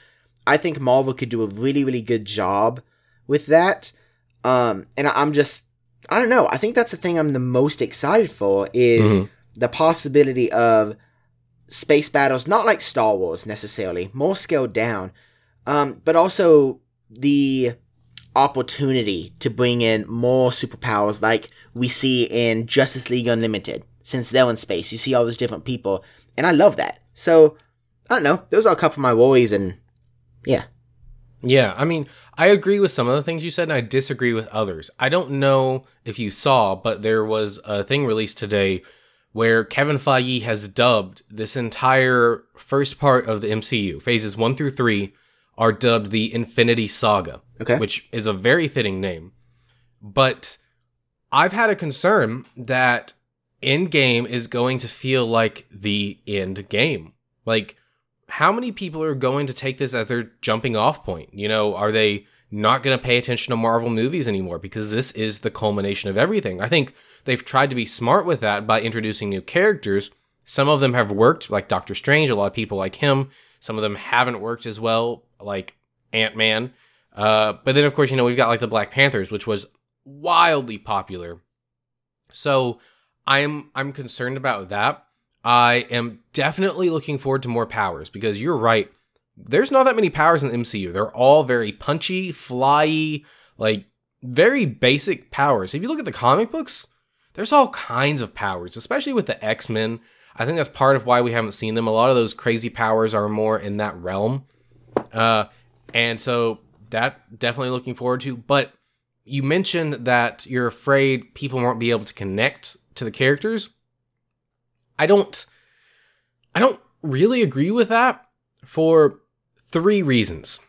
I think Marvel could do a really, really good job with that. Um, and I'm just, I don't know. I think that's the thing I'm the most excited for is
Mhm.
the possibility of space battles, not like Star Wars necessarily, more scaled down, um, but also the opportunity to bring in more superpowers like we see in Justice League Unlimited. Since they're in space, you see all those different people, and I love that. So, I don't know. Those are a couple of my worries, and yeah.
Yeah, I mean, I agree with some of the things you said, and I disagree with others. I don't know if you saw, but there was a thing released today where Kevin Feige has dubbed this entire first part of the MCU, phases one through three, are dubbed the Infinity Saga,
Okay.
which is a very fitting name. But I've had a concern that Endgame is going to feel like the end game. Like, how many people are going to take this as their jumping off point? You know, are they not going to pay attention to Marvel movies anymore because this is the culmination of everything? I think they've tried to be smart with that by introducing new characters. Some of them have worked, like Doctor Strange, a lot of people like him. Some of them haven't worked as well, like Ant Man. Uh, but then, of course, you know, we've got like the Black Panthers, which was wildly popular. So I'm I'm concerned about that. I am definitely looking forward to more powers because you're right. There's not that many powers in the MCU. They're all very punchy, flyy, like very basic powers. If you look at the comic books, there's all kinds of powers, especially with the X-Men. I think that's part of why we haven't seen them. A lot of those crazy powers are more in that realm. Uh, and so that definitely looking forward to. But you mentioned that you're afraid people won't be able to connect to the characters. I don't I don't really agree with that for three reasons.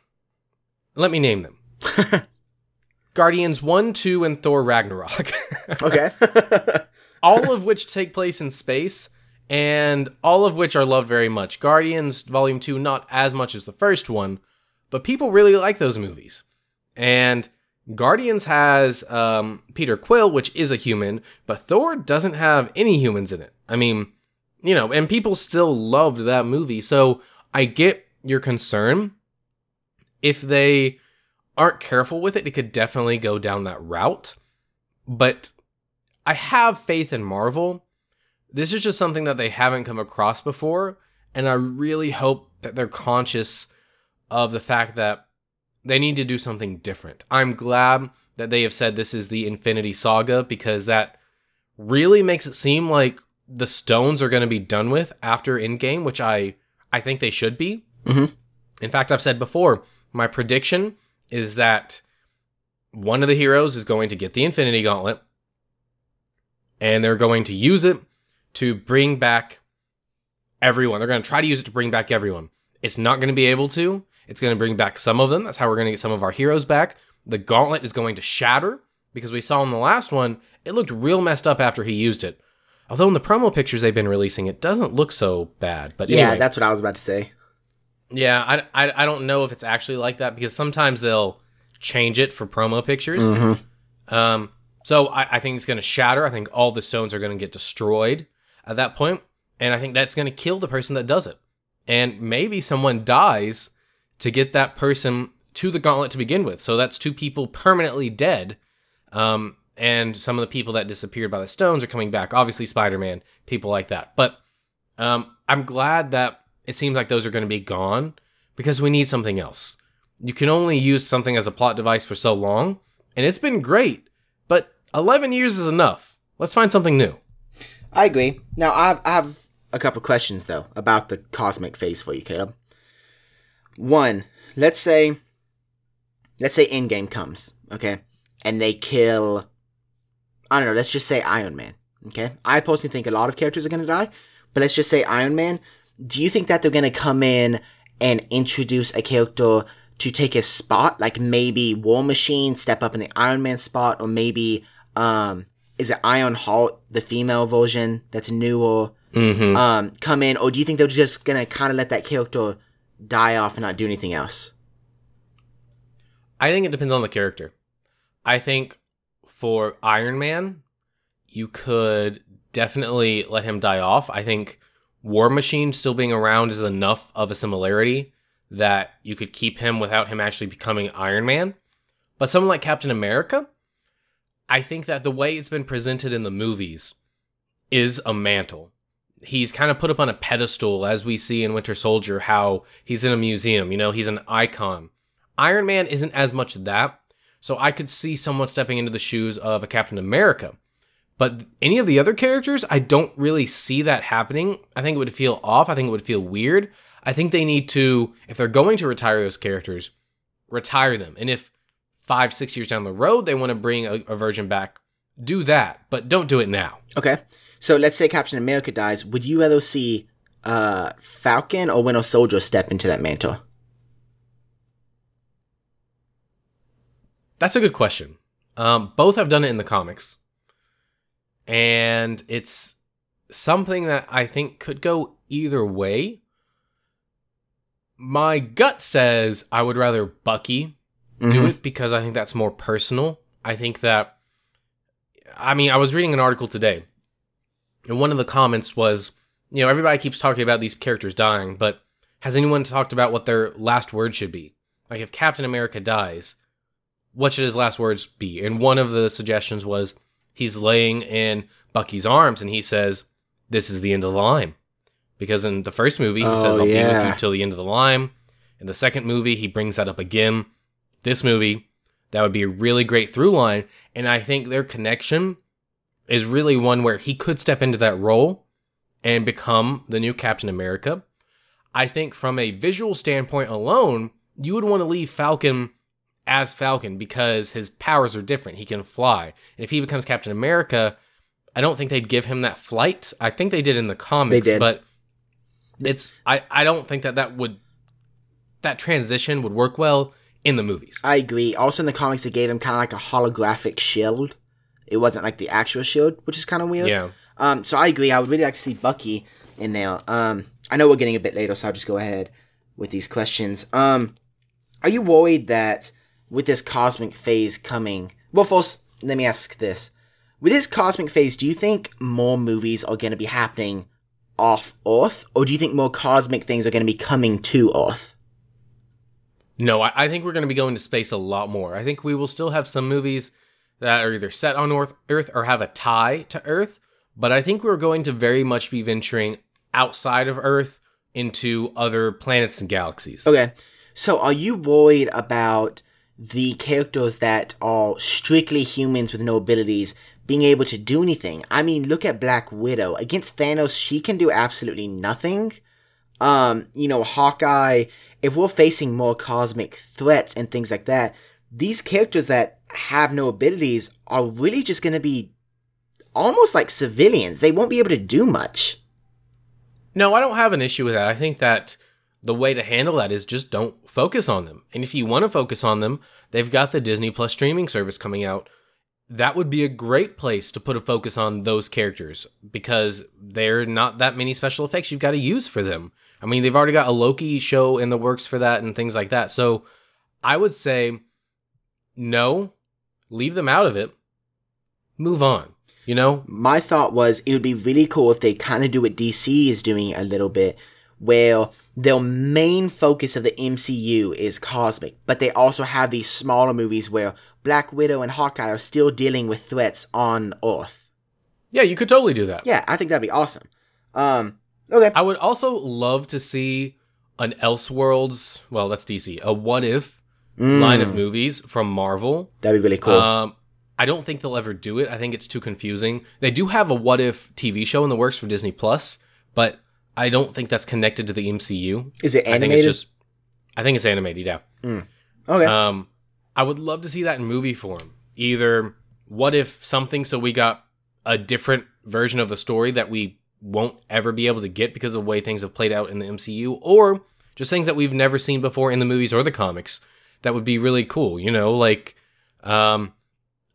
Let me name them. Guardians 1, 2, and Thor Ragnarok.
Okay.
all of which take place in space and all of which are loved very much. Guardians Volume 2 not as much as the first one, but people really like those movies. And Guardians has um, Peter Quill, which is a human, but Thor doesn't have any humans in it. I mean, you know, and people still loved that movie. So I get your concern. If they aren't careful with it, it could definitely go down that route. But I have faith in Marvel. This is just something that they haven't come across before. And I really hope that they're conscious of the fact that they need to do something different. I'm glad that they have said this is the Infinity Saga because that really makes it seem like the stones are going to be done with after Endgame, which I I think they should be.
Mhm.
In fact, I've said before, my prediction is that one of the heroes is going to get the Infinity Gauntlet, and they're going to use it to bring back everyone. They're going to try to use it to bring back everyone. It's not going to be able to. It's going to bring back some of them. That's how we're going to get some of our heroes back. The gauntlet is going to shatter because we saw in the last one, it looked real messed up after he used it. Although in the promo pictures they've been releasing, it doesn't look so bad. But
yeah,
anyway,
that's what I was about to say.
yeah, I, I, I don't know if it's actually like that because sometimes they'll change it for promo pictures.
Mhm.
Um, so I, I think it's going to shatter. I think all the stones are going to get destroyed at that point. And I think that's going to kill the person that does it. And maybe someone dies to get that person to the gauntlet to begin with. So that's two people permanently dead. Um, and some of the people that disappeared by the stones are coming back. Obviously, Spider Man, people like that. But um, I'm glad that it seems like those are going to be gone because we need something else. You can only use something as a plot device for so long, and it's been great, but 11 years is enough. Let's find something new.
I agree. Now, I have, I have a couple questions, though, about the cosmic phase for you, Caleb. One, let's say, let's say Endgame comes, okay, and they kill, I don't know, let's just say Iron Man, okay? I personally think a lot of characters are going to die, but let's just say Iron Man. Do you think that they're going to come in and introduce a character to take his spot? Like maybe War Machine step up in the Iron Man spot, or maybe, um, is it Iron Heart, the female version that's newer,
Mm-hmm.
um, come in, or do you think they're just gonna kind of let that character die off and not do anything else?
I think it depends on the character. I think for Iron Man, you could definitely let him die off. I think War Machine still being around is enough of a similarity that you could keep him without him actually becoming Iron Man. But someone like Captain America, I think that the way it's been presented in the movies is a mantle. He's kind of put up on a pedestal, as we see in Winter Soldier, how he's in a museum, you know, he's an icon. Iron Man isn't as much that, so I could see someone stepping into the shoes of a Captain America. But any of the other characters, I don't really see that happening. I think it would feel off. I think it would feel weird. I think they need to, if they're going to retire those characters, retire them. And if five, six years down the road they want to bring a, a version back, do that. But don't do it now.
Okay, so let's say Captain America dies. Would you rather see uh, Falcon or Winter Soldier step into that mantle?
That's a good question. Um, both have done it in the comics. And it's something that I think could go either way. My gut says I would rather Bucky do
Mhm.
it because I think that's more personal. I think that, I mean, I was reading an article today, and one of the comments was, you know, everybody keeps talking about these characters dying, but has anyone talked about what their last word should be? Like, if Captain America dies, what should his last words be? And one of the suggestions was he's laying in Bucky's arms and he says, This is the end of the line. Because in the first movie, he
Oh,
says, I'll be with you till the end of the line. In the second movie, he brings that up again. This movie, that would be a really great through line. And I think their connection is really one where he could step into that role and become the new Captain America. I think from a visual standpoint alone, you would want to leave Falcon as Falcon because his powers are different. He can fly. And if he becomes Captain America, I don't think they'd give him that flight. I think they did in the comics,
did.
but it's I I don't think that that would that transition would work well in the movies.
I agree. Also, in the comics, they gave him kind of like a holographic shield. It wasn't like the actual shield, which is kind of weird.
Yeah.
Um, so I agree. I would really like to see Bucky in there. Um, I know we're getting a bit later, so I'll just go ahead with these questions. Um, are you worried that with this cosmic phase coming? Well, first, let me ask this: With this cosmic phase, do you think more movies are going to be happening off Earth, or do you think more cosmic things are going to be coming to Earth?
No, I, I think we're going to be going to space a lot more. I think we will still have some movies that are either set on Earth, or have a tie to Earth, but I think we're going to very much be venturing outside of Earth into other planets and galaxies.
Okay. So are you worried about the characters that are strictly humans with no abilities being able to do anything? I mean, look at Black Widow. Against Thanos, she can do absolutely nothing. Um, you know, Hawkeye, if we're facing more cosmic threats and things like that, these characters that have no abilities are really just going to be almost like civilians. They won't be able to do much.
No, I don't have an issue with that. I think that the way to handle that is just don't focus on them. And if you want to focus on them, they've got the Disney Plus streaming service coming out. That would be a great place to put a focus on those characters because there are not that many special effects you've got to use for them. I mean, they've already got a Loki show in the works for that and things like that. So I would say no, leave them out of it, move on. You know?
My thought was it would be really cool if they kind of do what DC is doing a little bit, where their main focus of the MCU is cosmic, but they also have these smaller movies where Black Widow and Hawkeye are still dealing with threats on Earth.
Yeah, you could totally do that.
Yeah, I think that'd be awesome. Um, okay.
I would also love to see an Elseworlds, well, that's DC, a what if
Mm,
line of movies from Marvel.
That'd be really cool.
Um, I don't think they'll ever do it. I think it's too confusing. They do have a what if TV show in the works for Disney Plus, but I don't think that's connected to the MCU.
is it
I think
animated?
it's just I think it's animated, yeah.
okay.
Um I would love to see that in movie form. Either what if something so we got a different version of the story that we won't ever be able to get because of the way things have played out in the MCU or just things that we've never seen before in the movies or the comics that would be really cool, you know, like um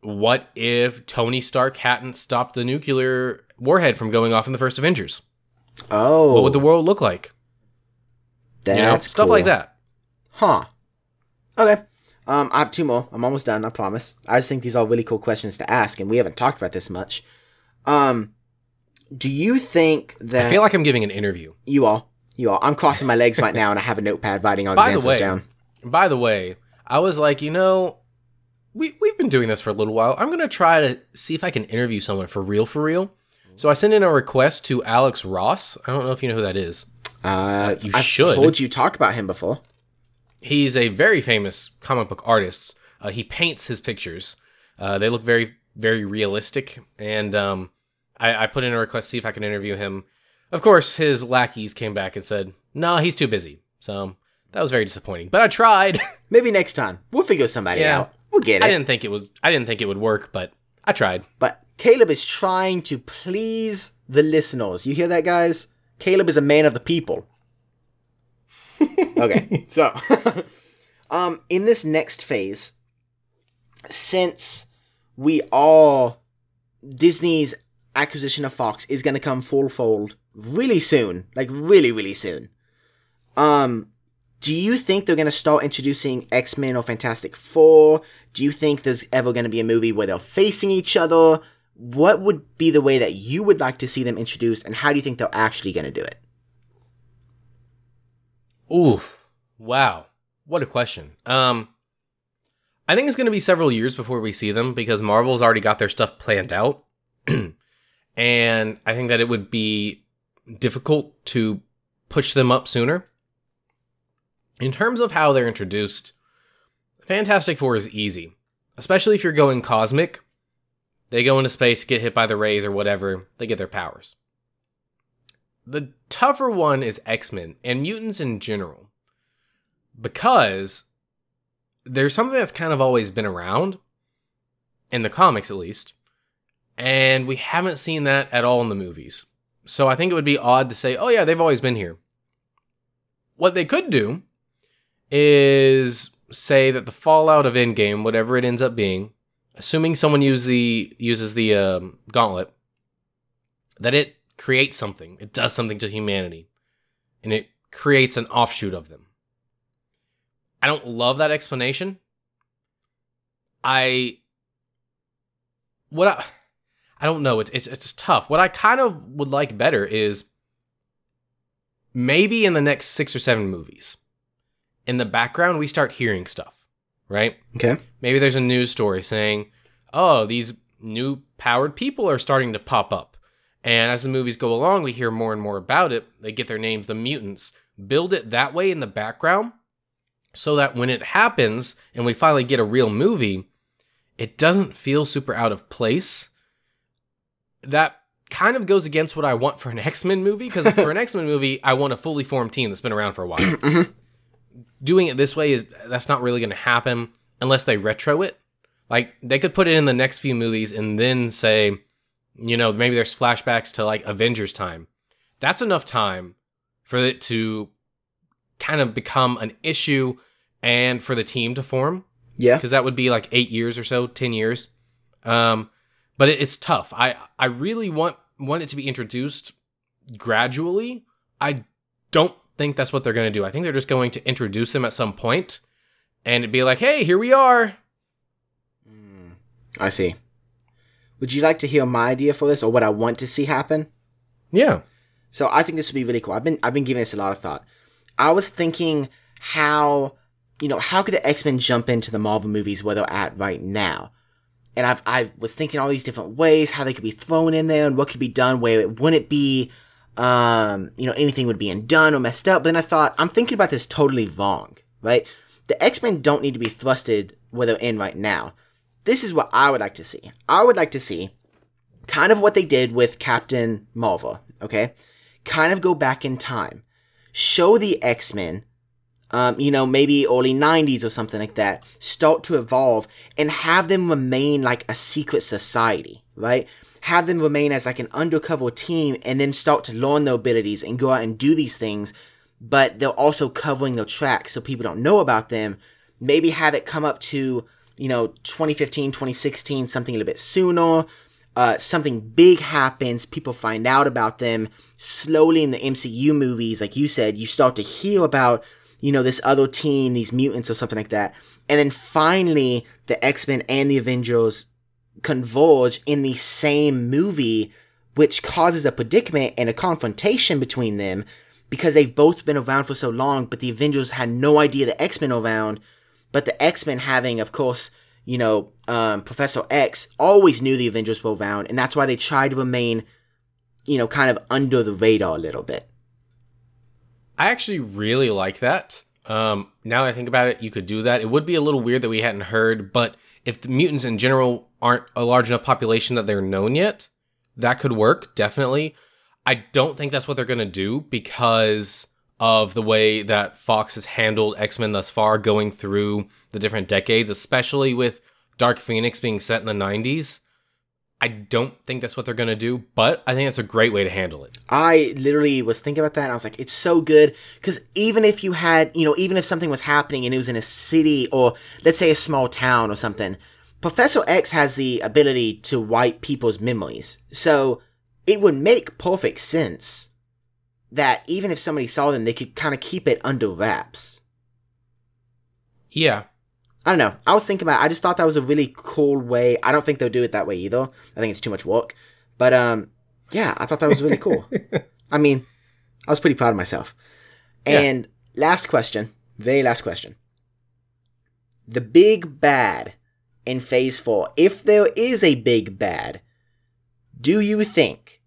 what if Tony Stark hadn't stopped the nuclear warhead from going off in the first Avengers?
oh,
What would the world look like?
that's
you know, stuff
cool.
like that.
Huh. Okay. Um, I have two more. I'm almost done. I promise. I just think these are really cool questions to ask, and we haven't talked about this much. Um, do you think that
I feel like I'm giving an interview.
you all, you all, I'm crossing my legs right now, and I have a notepad writing all these
the
answers
way,
down.
By the way, I was like, you know, we we've been doing this for a little while. I'm gonna try to see if I can interview someone for real, for real. So I sent in a request to Alex Ross. I don't know if you know who that is.
Uh,
you
I've
should.
heard you talk about him before.
He's a very famous comic book artist. Uh, he paints his pictures. Uh, they look very, very realistic. And um, I, I put in a request to see if I can interview him. Of course, his lackeys came back and said, "No, he's too busy." So that was very disappointing. But I tried.
Maybe next time we'll figure somebody
Yeah.
out. We'll get it.
I didn't think it was. I didn't think it would work, but I tried.
But Caleb is trying to please the listeners. You hear that, guys? Caleb is a man of the people. okay, so um, in this next phase, since we are Disney's acquisition of Fox is going to come full fold really soon, like really, really soon. Um, do you think they're going to start introducing X Men or Fantastic Four? Do you think there's ever going to be a movie where they're facing each other? What would be the way that you would like to see them introduced, and how do you think they're actually going to do it?
Ooh, wow, what a question. Um, I think it's going to be several years before we see them because Marvel's already got their stuff planned out, and I think that it would be difficult to push them up sooner. In terms of how they're introduced, Fantastic Four is easy, especially if you're going cosmic. They go into space, get hit by the rays or whatever, they get their powers. The tougher one is X Men and mutants in general, because there's something that's kind of always been around, in the comics at least, and we haven't seen that at all in the movies. So I think it would be odd to say, oh yeah, they've always been here. What they could do is say that the fallout of Endgame, whatever it ends up being, assuming someone use the uses the um, gauntlet, that it creates something, it does something to humanity, and it creates an offshoot of them. I don't love that explanation. I what I I don't know. It's it's it's tough. What I kind of would like better is maybe in the next six or seven movies, in the background we start hearing stuff, right?
Okay.
Maybe there's a news story saying, "Oh, these new powered people are starting to pop up." And as the movies go along, we hear more and more about it. They get their names, the mutants. Build it that way in the background so that when it happens and we finally get a real movie, it doesn't feel super out of place. That kind of goes against what I want for an X Men movie because for an X Men movie, I want a fully formed team that's been around for a while.
Mhm.
Doing it this way is that's not really going to happen unless they retro it. Like they could put it in the next few movies and then say, you know, maybe there's flashbacks to like Avengers time. That's enough time for it to kind of become an issue and for the team to form
Yeah.
because that would be like eight years or so, ten years. Um, but it, it's tough. I I really want want it to be introduced gradually. I don't think that's what they're going to do. I think they're just going to introduce them at some point, and be like, hey, here we are.
Mm, I see. Would you like to hear my idea for this or what I want to see happen?
Yeah.
So I think this would be really cool. I've been I've been giving this a lot of thought. I was thinking how you know how could the X Men jump into the Marvel movies where they're at right now, and I've I was thinking all these different ways how they could be thrown in there and what could be done where it wouldn't be um you know anything would be undone or messed up. But then I thought I'm thinking about this totally wrong, right? The X Men don't need to be thrusted where they're in right now. This is what I would like to see. I would like to see kind of what they did with Captain Marvel, okay? Kind of go back in time. Show the X-Men, um, you know, maybe early 90s or something like that, start to evolve and have them remain like a secret society, right? Have them remain as like an undercover team and then start to learn their abilities and go out and do these things, but they're also covering their tracks so people don't know about them. Maybe have it come up to you know, 2015, 2016, something a little bit sooner. Uh, something big happens, people find out about them. Slowly in the MCU movies, like you said, you start to hear about, you know, this other team, these mutants or something like that. And then finally, the X Men and the Avengers converge in the same movie, which causes a predicament and a confrontation between them because they've both been around for so long, but the Avengers had no idea the X Men around but the X Men having, of course, you know, um, Professor X always knew the Avengers were around, and that's why they tried to remain, you know, kind of under the radar a little bit.
I actually really like that. Um, now that I think about it, you could do that. It would be a little weird that we hadn't heard, but if the mutants in general aren't a large enough population that they're known yet, that could work, definitely. I don't think that's what they're going to do because of the way that Fox has handled X Men thus far, going through the different decades, especially with Dark Phoenix being set in the 90s. I don't think that's what they're going to do, but I think it's a great way to handle it.
I literally was thinking about that and I was like, it's so good. Because even if you had, you know, even if something was happening and it was in a city or let's say a small town or something, Professor X has the ability to wipe people's memories. So it would make perfect sense that even if somebody saw them, they could kind of keep it under wraps.
Yeah.
I don't know. I was thinking about. It. I just thought that was a really cool way. I don't think they'll do it that way either. I think it's too much work. But um, yeah, I thought that was really cool. I mean, I was pretty proud of myself. And yeah. last question, very last question. The big bad in Phase Four. If there is a big bad, do you think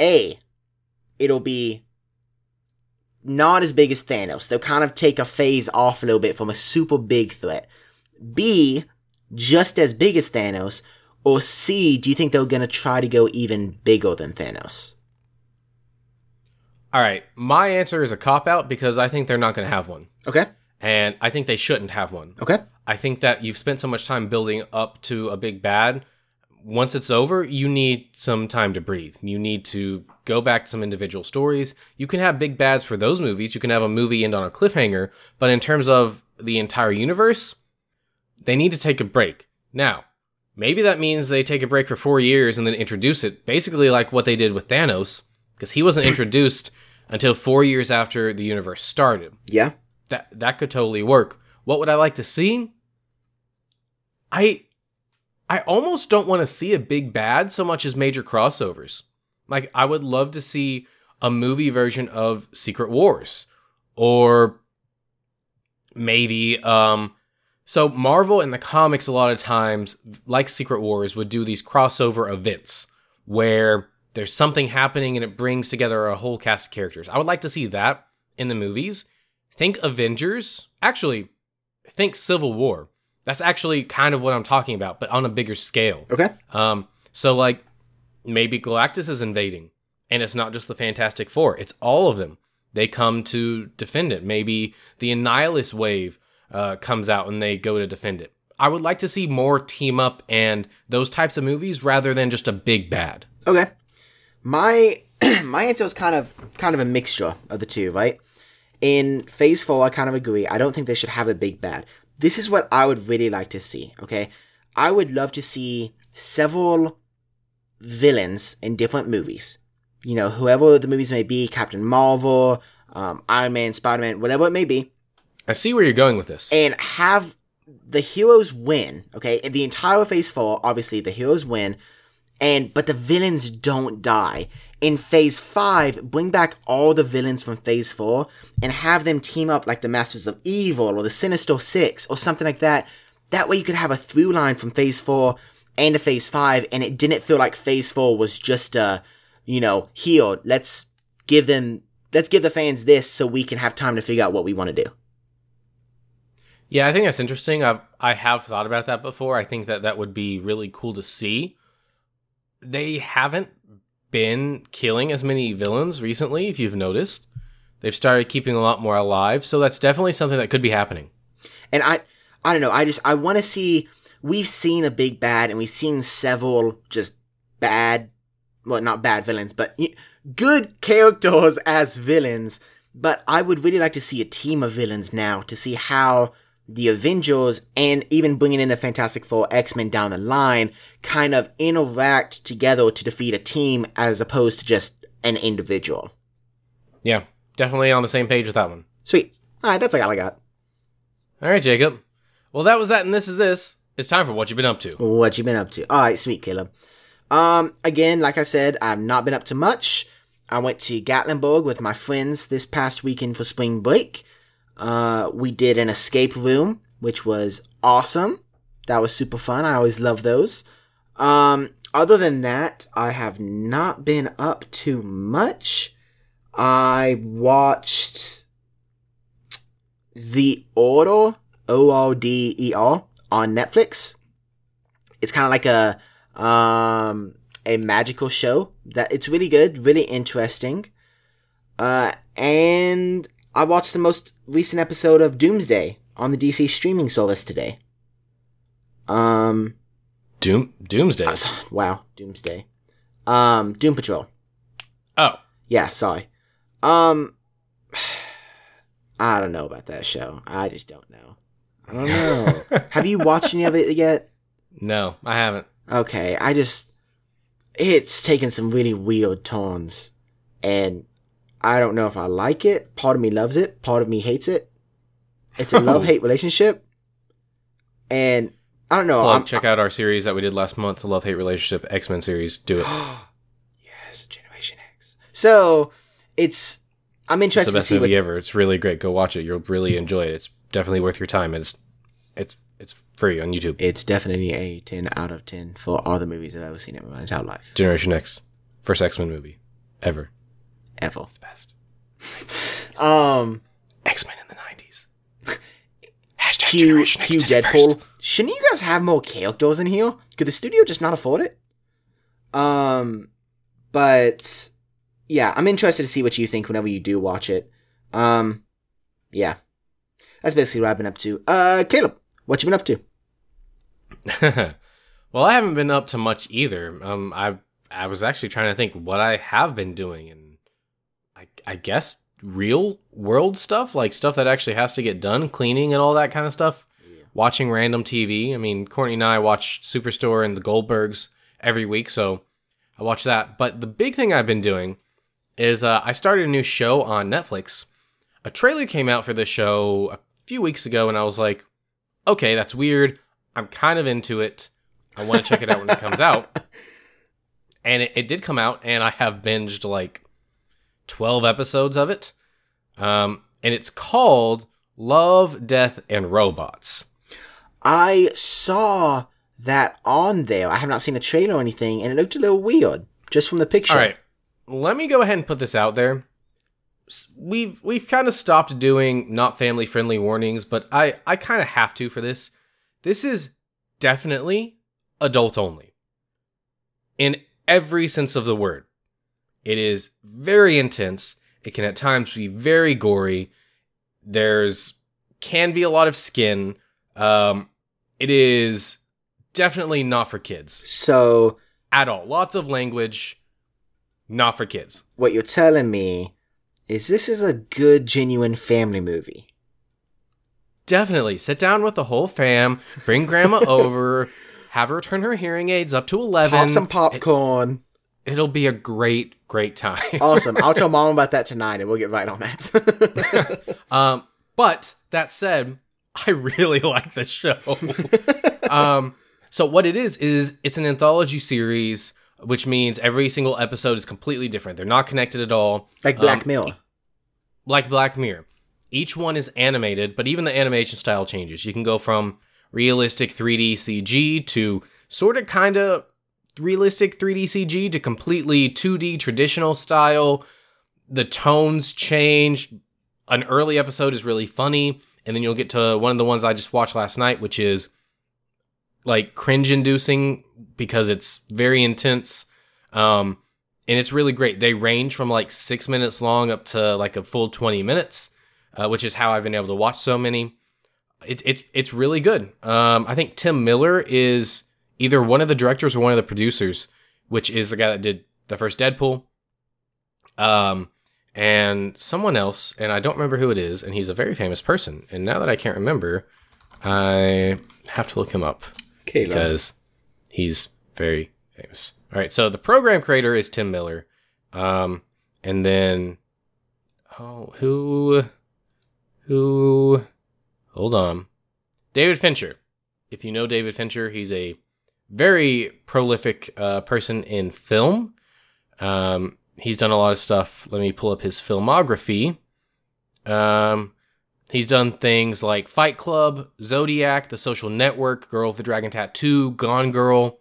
a it'll be not as big as Thanos. They'll kind of take a phase off a little bit from a super big threat. B, just as big as Thanos. Or C, do you think they're going to try to go even bigger than Thanos?
All right. My answer is a cop out because I think they're not going to have one.
Okay.
And I think they shouldn't have one.
Okay.
I think that you've spent so much time building up to a big bad once it's over, you need some time to breathe. You need to go back to some individual stories. You can have big bads for those movies. You can have a movie end on a cliffhanger, but in terms of the entire universe, they need to take a break. Now, maybe that means they take a break for four years and then introduce it, basically like what they did with Thanos, because he wasn't introduced until four years after the universe started.
Yeah.
That that could totally work. What would I like to see? I I almost don't want to see a big bad so much as major crossovers. Like, I would love to see a movie version of Secret Wars or maybe um so Marvel in the comics a lot of times like Secret Wars would do these crossover events where there's something happening and it brings together a whole cast of characters. I would like to see that in the movies. Think Avengers, actually think Civil War that's actually kind of what I'm talking about, but on a bigger scale.
Okay.
Um, so like maybe Galactus is invading, and it's not just the Fantastic Four; it's all of them. They come to defend it. Maybe the Annihilus wave uh, comes out and they go to defend it. I would like to see more team up and those types of movies rather than just a big bad.
Okay. My my answer is kind of kind of a mixture of the two, right? In phase four, I kind of agree. I don't think they should have a big bad this is what I would really like to see, okay? I would love to see several villains in different movies. You know, whoever the movies may be, Captain Marvel, um, Iron Man, Spider Man, whatever it may be.
I see where you're going with this.
And have the heroes win, okay? In the entire Phase 4, obviously, the heroes win, and but the villains don't die. In phase five, bring back all the villains from phase four and have them team up like the Masters of Evil or the Sinister Six or something like that. That way you could have a through line from phase four and to phase five, and it didn't feel like phase four was just a, you know, here, let's give them let's give the fans this so we can have time to figure out what we want to do.
Yeah, I think that's interesting. I've I have thought about that before. I think that that would be really cool to see. They haven't been killing as many villains recently, if you've noticed. They've started keeping a lot more alive, so that's definitely something that could be happening.
And I I don't know, I just I want to see we've seen a big bad and we've seen several just bad well, not bad villains, but good characters as villains. But I would really like to see a team of villains now to see how the Avengers and even bringing in the Fantastic Four X Men down the line kind of interact together to defeat a team as opposed to just an individual.
Yeah, definitely on the same page with that one.
Sweet. All right, that's all I got.
All right, Jacob. Well, that was that, and this is this. It's time for what you've been up to.
What you've been up to? All right, sweet, Caleb. Um, again, like I said, I've not been up to much. I went to Gatlinburg with my friends this past weekend for spring break. Uh, we did an escape room, which was awesome. That was super fun. I always love those. Um, other than that, I have not been up too much. I watched The Order, O R D E R, on Netflix. It's kind of like a um a magical show that it's really good, really interesting. Uh, and I watched the most recent episode of Doomsday on the DC streaming service today. Um,
Doom Doomsday.
uh, wow, Doomsday. Um, Doom Patrol.
Oh,
Yeah, sorry. Um, I don't know about that show. I just don't know. I don't know. Have you watched any of it yet?
no, I haven't.
Okay, I just it's taken some really weird turns, and I don't know if I like it. Part of me loves it, part of me hates it. It's a love hate relationship, and I don't know.
Plug, check out our series that we did last month, the Love Hate Relationship X Men series. Do it.
yes, Generation X. So it's I'm
It's
interested
the
to
best
see what
movie ever. It's really great. Go watch it. You'll really enjoy it. It's definitely worth your time. It's it's it's free on YouTube.
it's definitely a 10 out of 10 for all the movies I've ever seen in my entire life.
Generation X, first X Men movie ever.
Ever.
The best.
Um,
X Men in the nineties. Hashtag
Q,
Generation X
Q
it
Deadpool. Shouldn't you guys have more characters in here? Could the studio just not afford it? Um, but yeah, I'm interested to see what you think whenever you do watch it. Um, yeah, that's basically what I've been up to. Uh, Caleb, what you been up to?
well, I haven't been up to much either. Um, I I was actually trying to think what I have been doing, and I I guess real world stuff, like stuff that actually has to get done, cleaning and all that kind of stuff. Watching random TV. I mean, Courtney and I watch Superstore and the Goldbergs every week, so I watch that. But the big thing I've been doing is uh, I started a new show on Netflix. A trailer came out for this show a few weeks ago, and I was like, okay, that's weird. I'm kind of into it. I want to check it out when it comes out. And it, it did come out, and I have binged like 12 episodes of it. Um, and it's called Love, Death, and Robots.
I saw that on there. I have not seen a trailer or anything, and it looked a little weird just from the picture.
All right, let me go ahead and put this out there. We've we've kind of stopped doing not family friendly warnings, but I I kind of have to for this. This is definitely adult only. In every sense of the word. It is very intense. It can at times be very gory. There's can be a lot of skin. Um it is definitely not for kids
So
at all. Lots of language, not for kids.
what you're telling me is this is a good, genuine family movie.
Definitely sit down with the whole fam, bring grandma over, have her turn her hearing aids up to 11.
Pop some popcorn.
It, will be a great, great time.
awesome. I'll tell mom about that tonight, and we'll get right on that.
um, but that said, I really like this show. um, so what it is is it's an anthology series which means every single episode is completely different. They're not connected at all.
Like Black
Um,
Mirror.
like Black Mirror. Each one is animated, but even the animation style changes. You can go from realistic 3D CG to sort of kind of realistic 3D CG to completely 2D traditional style. The tones change. An early episode is really funny, and then you'll get to one of the ones I just watched last night, which is like cringe inducing because it's very intense. Um, and it's really great. They range from like six minutes long up to like a full 20 minutes, uh, which is how I've been able to watch so many. It, it, it's really good. Um, I think Tim Miller is either one of the directors or one of the producers, which is the guy that did the first Deadpool. Um, and someone else, and I don't remember who it is, and he's a very famous person. And now that I can't remember, I have to look him up
Caleb.
because he's very famous. All right, so the program creator is Tim Miller, um, and then oh, who, who, hold on, David Fincher. If you know David Fincher, he's a very prolific uh, person in film. Um, he's done a lot of stuff. Let me pull up his filmography. Um, He's done things like Fight Club, Zodiac, The Social Network, Girl with the Dragon Tattoo, Gone Girl,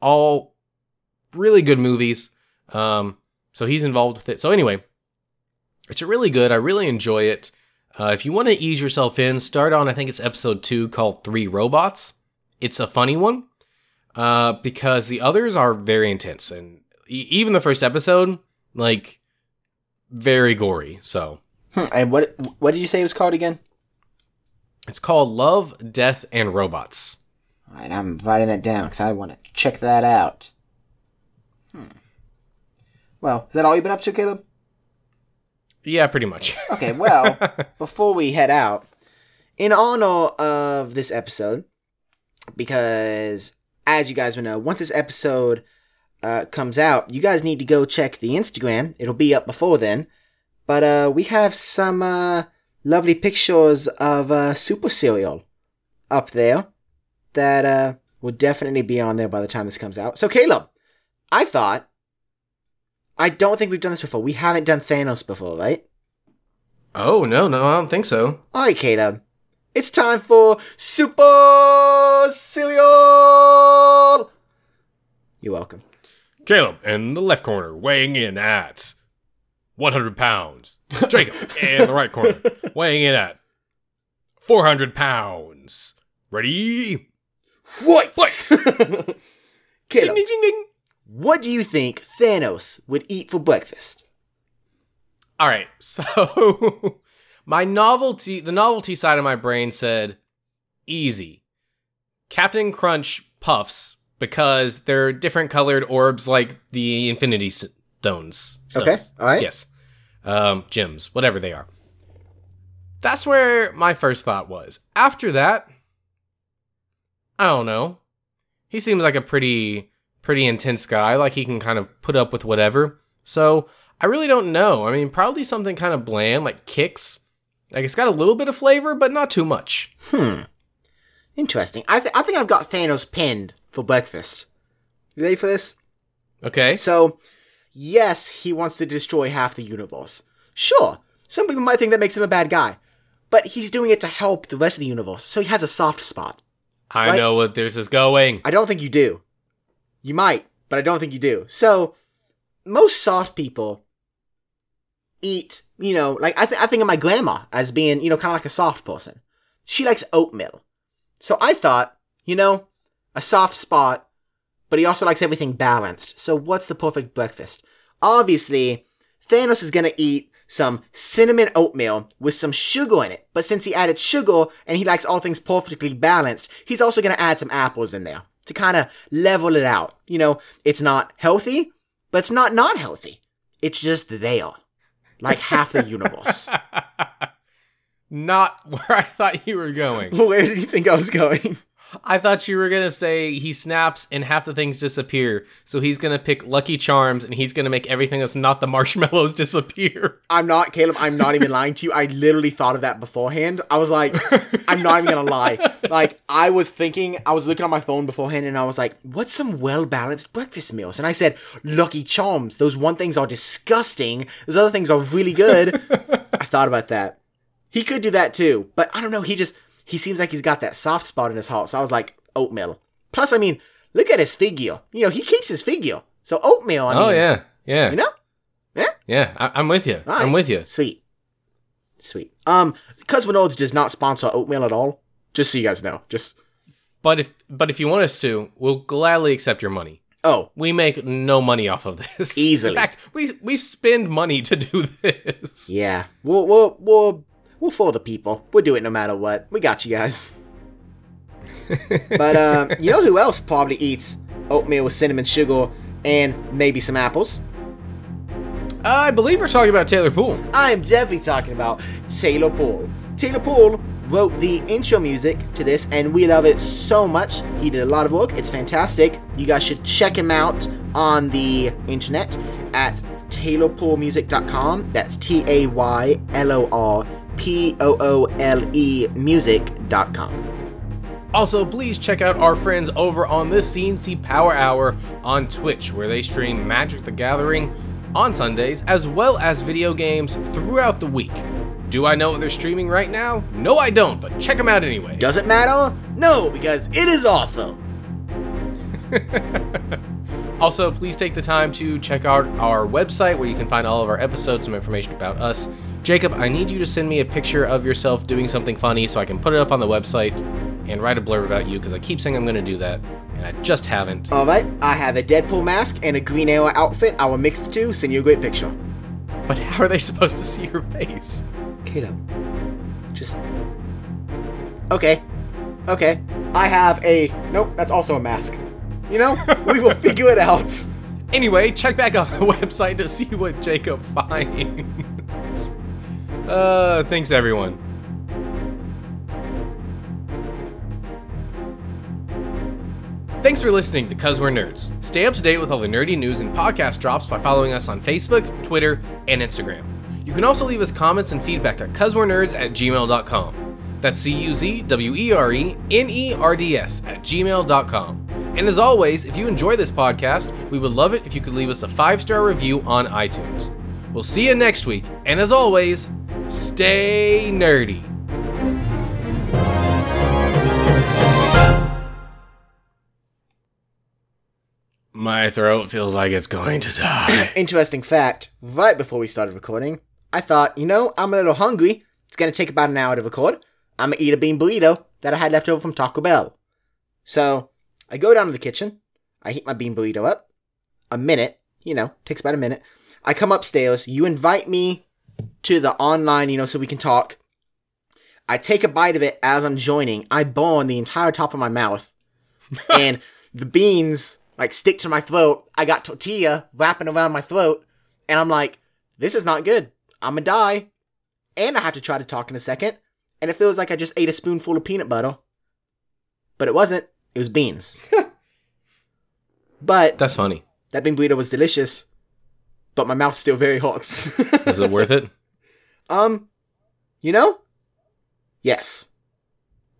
all really good movies. Um, so he's involved with it. So anyway, it's really good. I really enjoy it. Uh, if you want to ease yourself in, start on I think it's episode two called Three Robots. It's a funny one uh, because the others are very intense and e- even the first episode, like very gory. So
Hmm, and what what did you say it was called again?
It's called Love, Death, and Robots.
All right, I'm writing that down because I want to check that out. Hmm. Well, is that all you've been up to, Caleb?
Yeah, pretty much.
Okay, well, before we head out, in honor of this episode, because as you guys will know, once this episode uh, comes out, you guys need to go check the Instagram. It'll be up before then. But uh, we have some uh, lovely pictures of uh, Super Cereal up there that uh, will definitely be on there by the time this comes out. So, Caleb, I thought. I don't think we've done this before. We haven't done Thanos before, right?
oh, no, no, I don't think so.
Alright, Caleb. It's time for Super Cereal! You're welcome.
Caleb in the left corner, weighing in at 100 pounds. Jacob in the right corner, weighing in at 400 pounds. Ready?
What? Caleb,
ding, ding, ding.
what do you think Thanos would eat for breakfast?
All right, so my novelty, the novelty side of my brain said easy. Captain Crunch puffs because they're different colored orbs like the Infinity Stones.
Okay, alright.
Yes. Um, gems, whatever they are. That's where my first thought was. After that, I don't know. He seems like a pretty pretty intense guy, like he can kind of put up with whatever. So, I really don't know. I mean, probably something kind of bland like Kix. Like it's got a little bit of flavor, but not too much.
Hmm. Interesting. I, th- I think I've got Thanos pinned for breakfast. You ready for this?
Okay.
So, yes, he wants to destroy half the universe. Sure, some people might think that makes him a bad guy. But he's doing it to help the rest of the universe, so he has a soft spot.
I
right.
know what this is going.
I don't think you do. You might, but I don't think you do. So, most soft people eat, you know, like I, th- I think of my grandma as being, you know, kind of like a soft person. She likes oatmeal. So I thought, you know, a soft spot, but he also likes everything balanced. So what's the perfect breakfast? Obviously, Thanos is gonna eat some cinnamon oatmeal with some sugar in it. But since he added sugar and he likes all things perfectly balanced, he's also gonna add some apples in there to kind of level it out. You know, it's not healthy, but it's not not healthy. It's just there. Like half the universe.
Not where I thought you were going.
Where did you think I was going?
I thought you were gonna say he snaps and half the things disappear. So he's gonna pick Lucky Charms and he's gonna make everything that's not the marshmallows disappear.
I'm not, Caleb. I'm not even lying to you. I literally thought of that beforehand. I was like, I'm not even gonna lie. Like, I was thinking, I was looking on my phone beforehand and I was like, what's some well balanced breakfast meals? And I said, Lucky Charms. Those one things are disgusting. Those other things are really good. I thought about that. He could do that too, but I don't know. He just, he seems like he's got that soft spot in his heart. So I was like, oatmeal. Plus, I mean, look at his figure. You know, he keeps his figure. So oatmeal, I mean,
oh yeah, yeah,
you know?
yeah. I- I'm with you.
All
I'm with you.
Sweet. Sweet. Um, Cosmonauts does not sponsor oatmeal at all. Just so you guys know. Just
But if but if you want us to, we'll gladly accept your money.
oh,
We make no money off of this.
Easily.
In fact, we we spend money to do this.
yeah. We'll we'll we'll we'll fool the people. We'll do it no matter what. We got you guys. but um, you know who else probably eats oatmeal with cinnamon sugar and maybe some apples?
I believe we're talking about Taylor Poole.
I'm definitely talking about Taylor Poole. Taylor Poole wrote the intro music to this, and we love it so much. He did a lot of work. It's fantastic. You guys should check him out on the internet at taylorpoolmusic.com. That's T A Y L O R P O O L E music.com.
Also, please check out our friends over on the CNC Power Hour on Twitch, where they stream Magic the Gathering on Sundays, as well as video games throughout the week. Do I know what they're streaming right now? No, I don't, but check them out anyway.
Does it matter? No, because it is awesome.
Also, please take the time to check out our website where you can find all of our episodes, some information about us. Jacob, I need you to send me a picture of yourself doing something funny so I can put it up on the website and write a blurb about you because I keep saying I'm going to do that and I just haven't.
Alright, I have a Deadpool mask and a Green Arrow outfit. I will mix the two, send you a great picture.
But how are they supposed to see your face?
Caleb. Just. Okay. Okay. I have a. Nope, that's also a mask. You know, we will figure it out.
Anyway, check back on the website to see what Jacob finds. Uh, thanks everyone. Thanks for listening to Cuz We're Nerds. Stay up to date with all the nerdy news and podcast drops by following us on Facebook, Twitter, and Instagram. You can also leave us comments and feedback at cuzwerenerds at gmail.com. That's C U Z W E R E N E R D S at gmail.com. And as always, if you enjoy this podcast, we would love it if you could leave us a five star review on iTunes. We'll see you next week, and as always, stay nerdy. My throat feels like it's going to die.
Interesting fact right before we started recording, I thought, you know, I'm a little hungry. It's gonna take about an hour to record. I'm gonna eat a bean burrito that I had left over from Taco Bell. So, I go down to the kitchen. I heat my bean burrito up. A minute, you know, takes about a minute. I come upstairs. You invite me to the online, you know, so we can talk. I take a bite of it as I'm joining. I burn the entire top of my mouth. and the beans like stick to my throat. I got tortilla wrapping around my throat. And I'm like, this is not good. I'm gonna die. And I have to try to talk in a second. And it feels like I just ate a spoonful of peanut butter. But it wasn't. It was beans. but
That's funny.
that bean burrito was delicious. But my mouth's still very hot.
Is it worth it?
um, you know? Yes.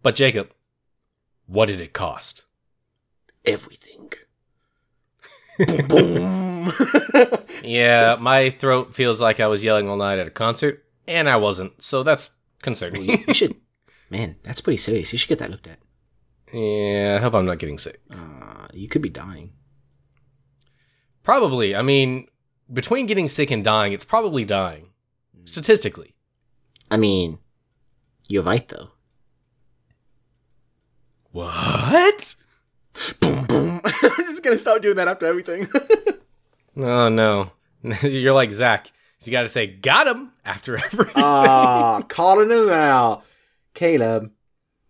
But Jacob, what did it cost?
Everything. boom, boom.
Yeah, my throat feels like I was yelling all night at a concert, and I wasn't, so that's concerning.
you should. Man, that's pretty serious. You should get that looked at.
yeah, I hope I'm not getting sick.
Uh, you could be dying.
Probably. I mean, between getting sick and dying, it's probably dying. Statistically.
I mean, you're right though.
What?
Boom, boom. I'm just gonna start doing that after everything.
Oh no. You're like Zach. You gotta say, got him after everything.
Ah, calling him out. Caleb,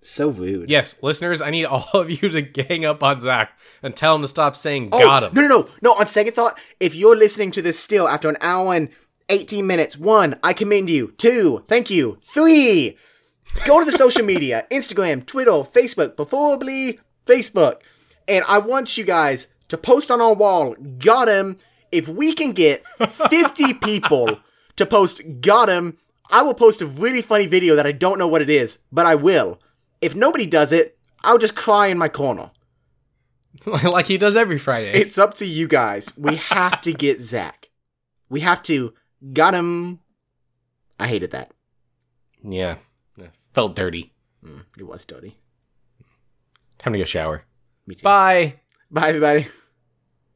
so rude.
yes, listeners, I need all of you to gang up on Zach and tell him to stop saying
Oh,
got him.
No, no, no, no. On second thought, if you're listening to this still after an hour and 18 minutes, one, I commend you. Two, thank you. Three, Go to the social media Instagram, Twitter, Facebook, preferably Facebook. And I want you guys to post on our wall, got him. If we can get 50 people to post, got him, I will post a really funny video that I don't know what it is, but I will. If nobody does it, I'll just cry in my corner.
like he does every Friday.
It's up to you guys. We have to get Zach. We have to, got him. I hated that.
yeah. Felt dirty.
Mm, it was dirty.
Time to go shower.
Me too.
Bye.
Bye, everybody.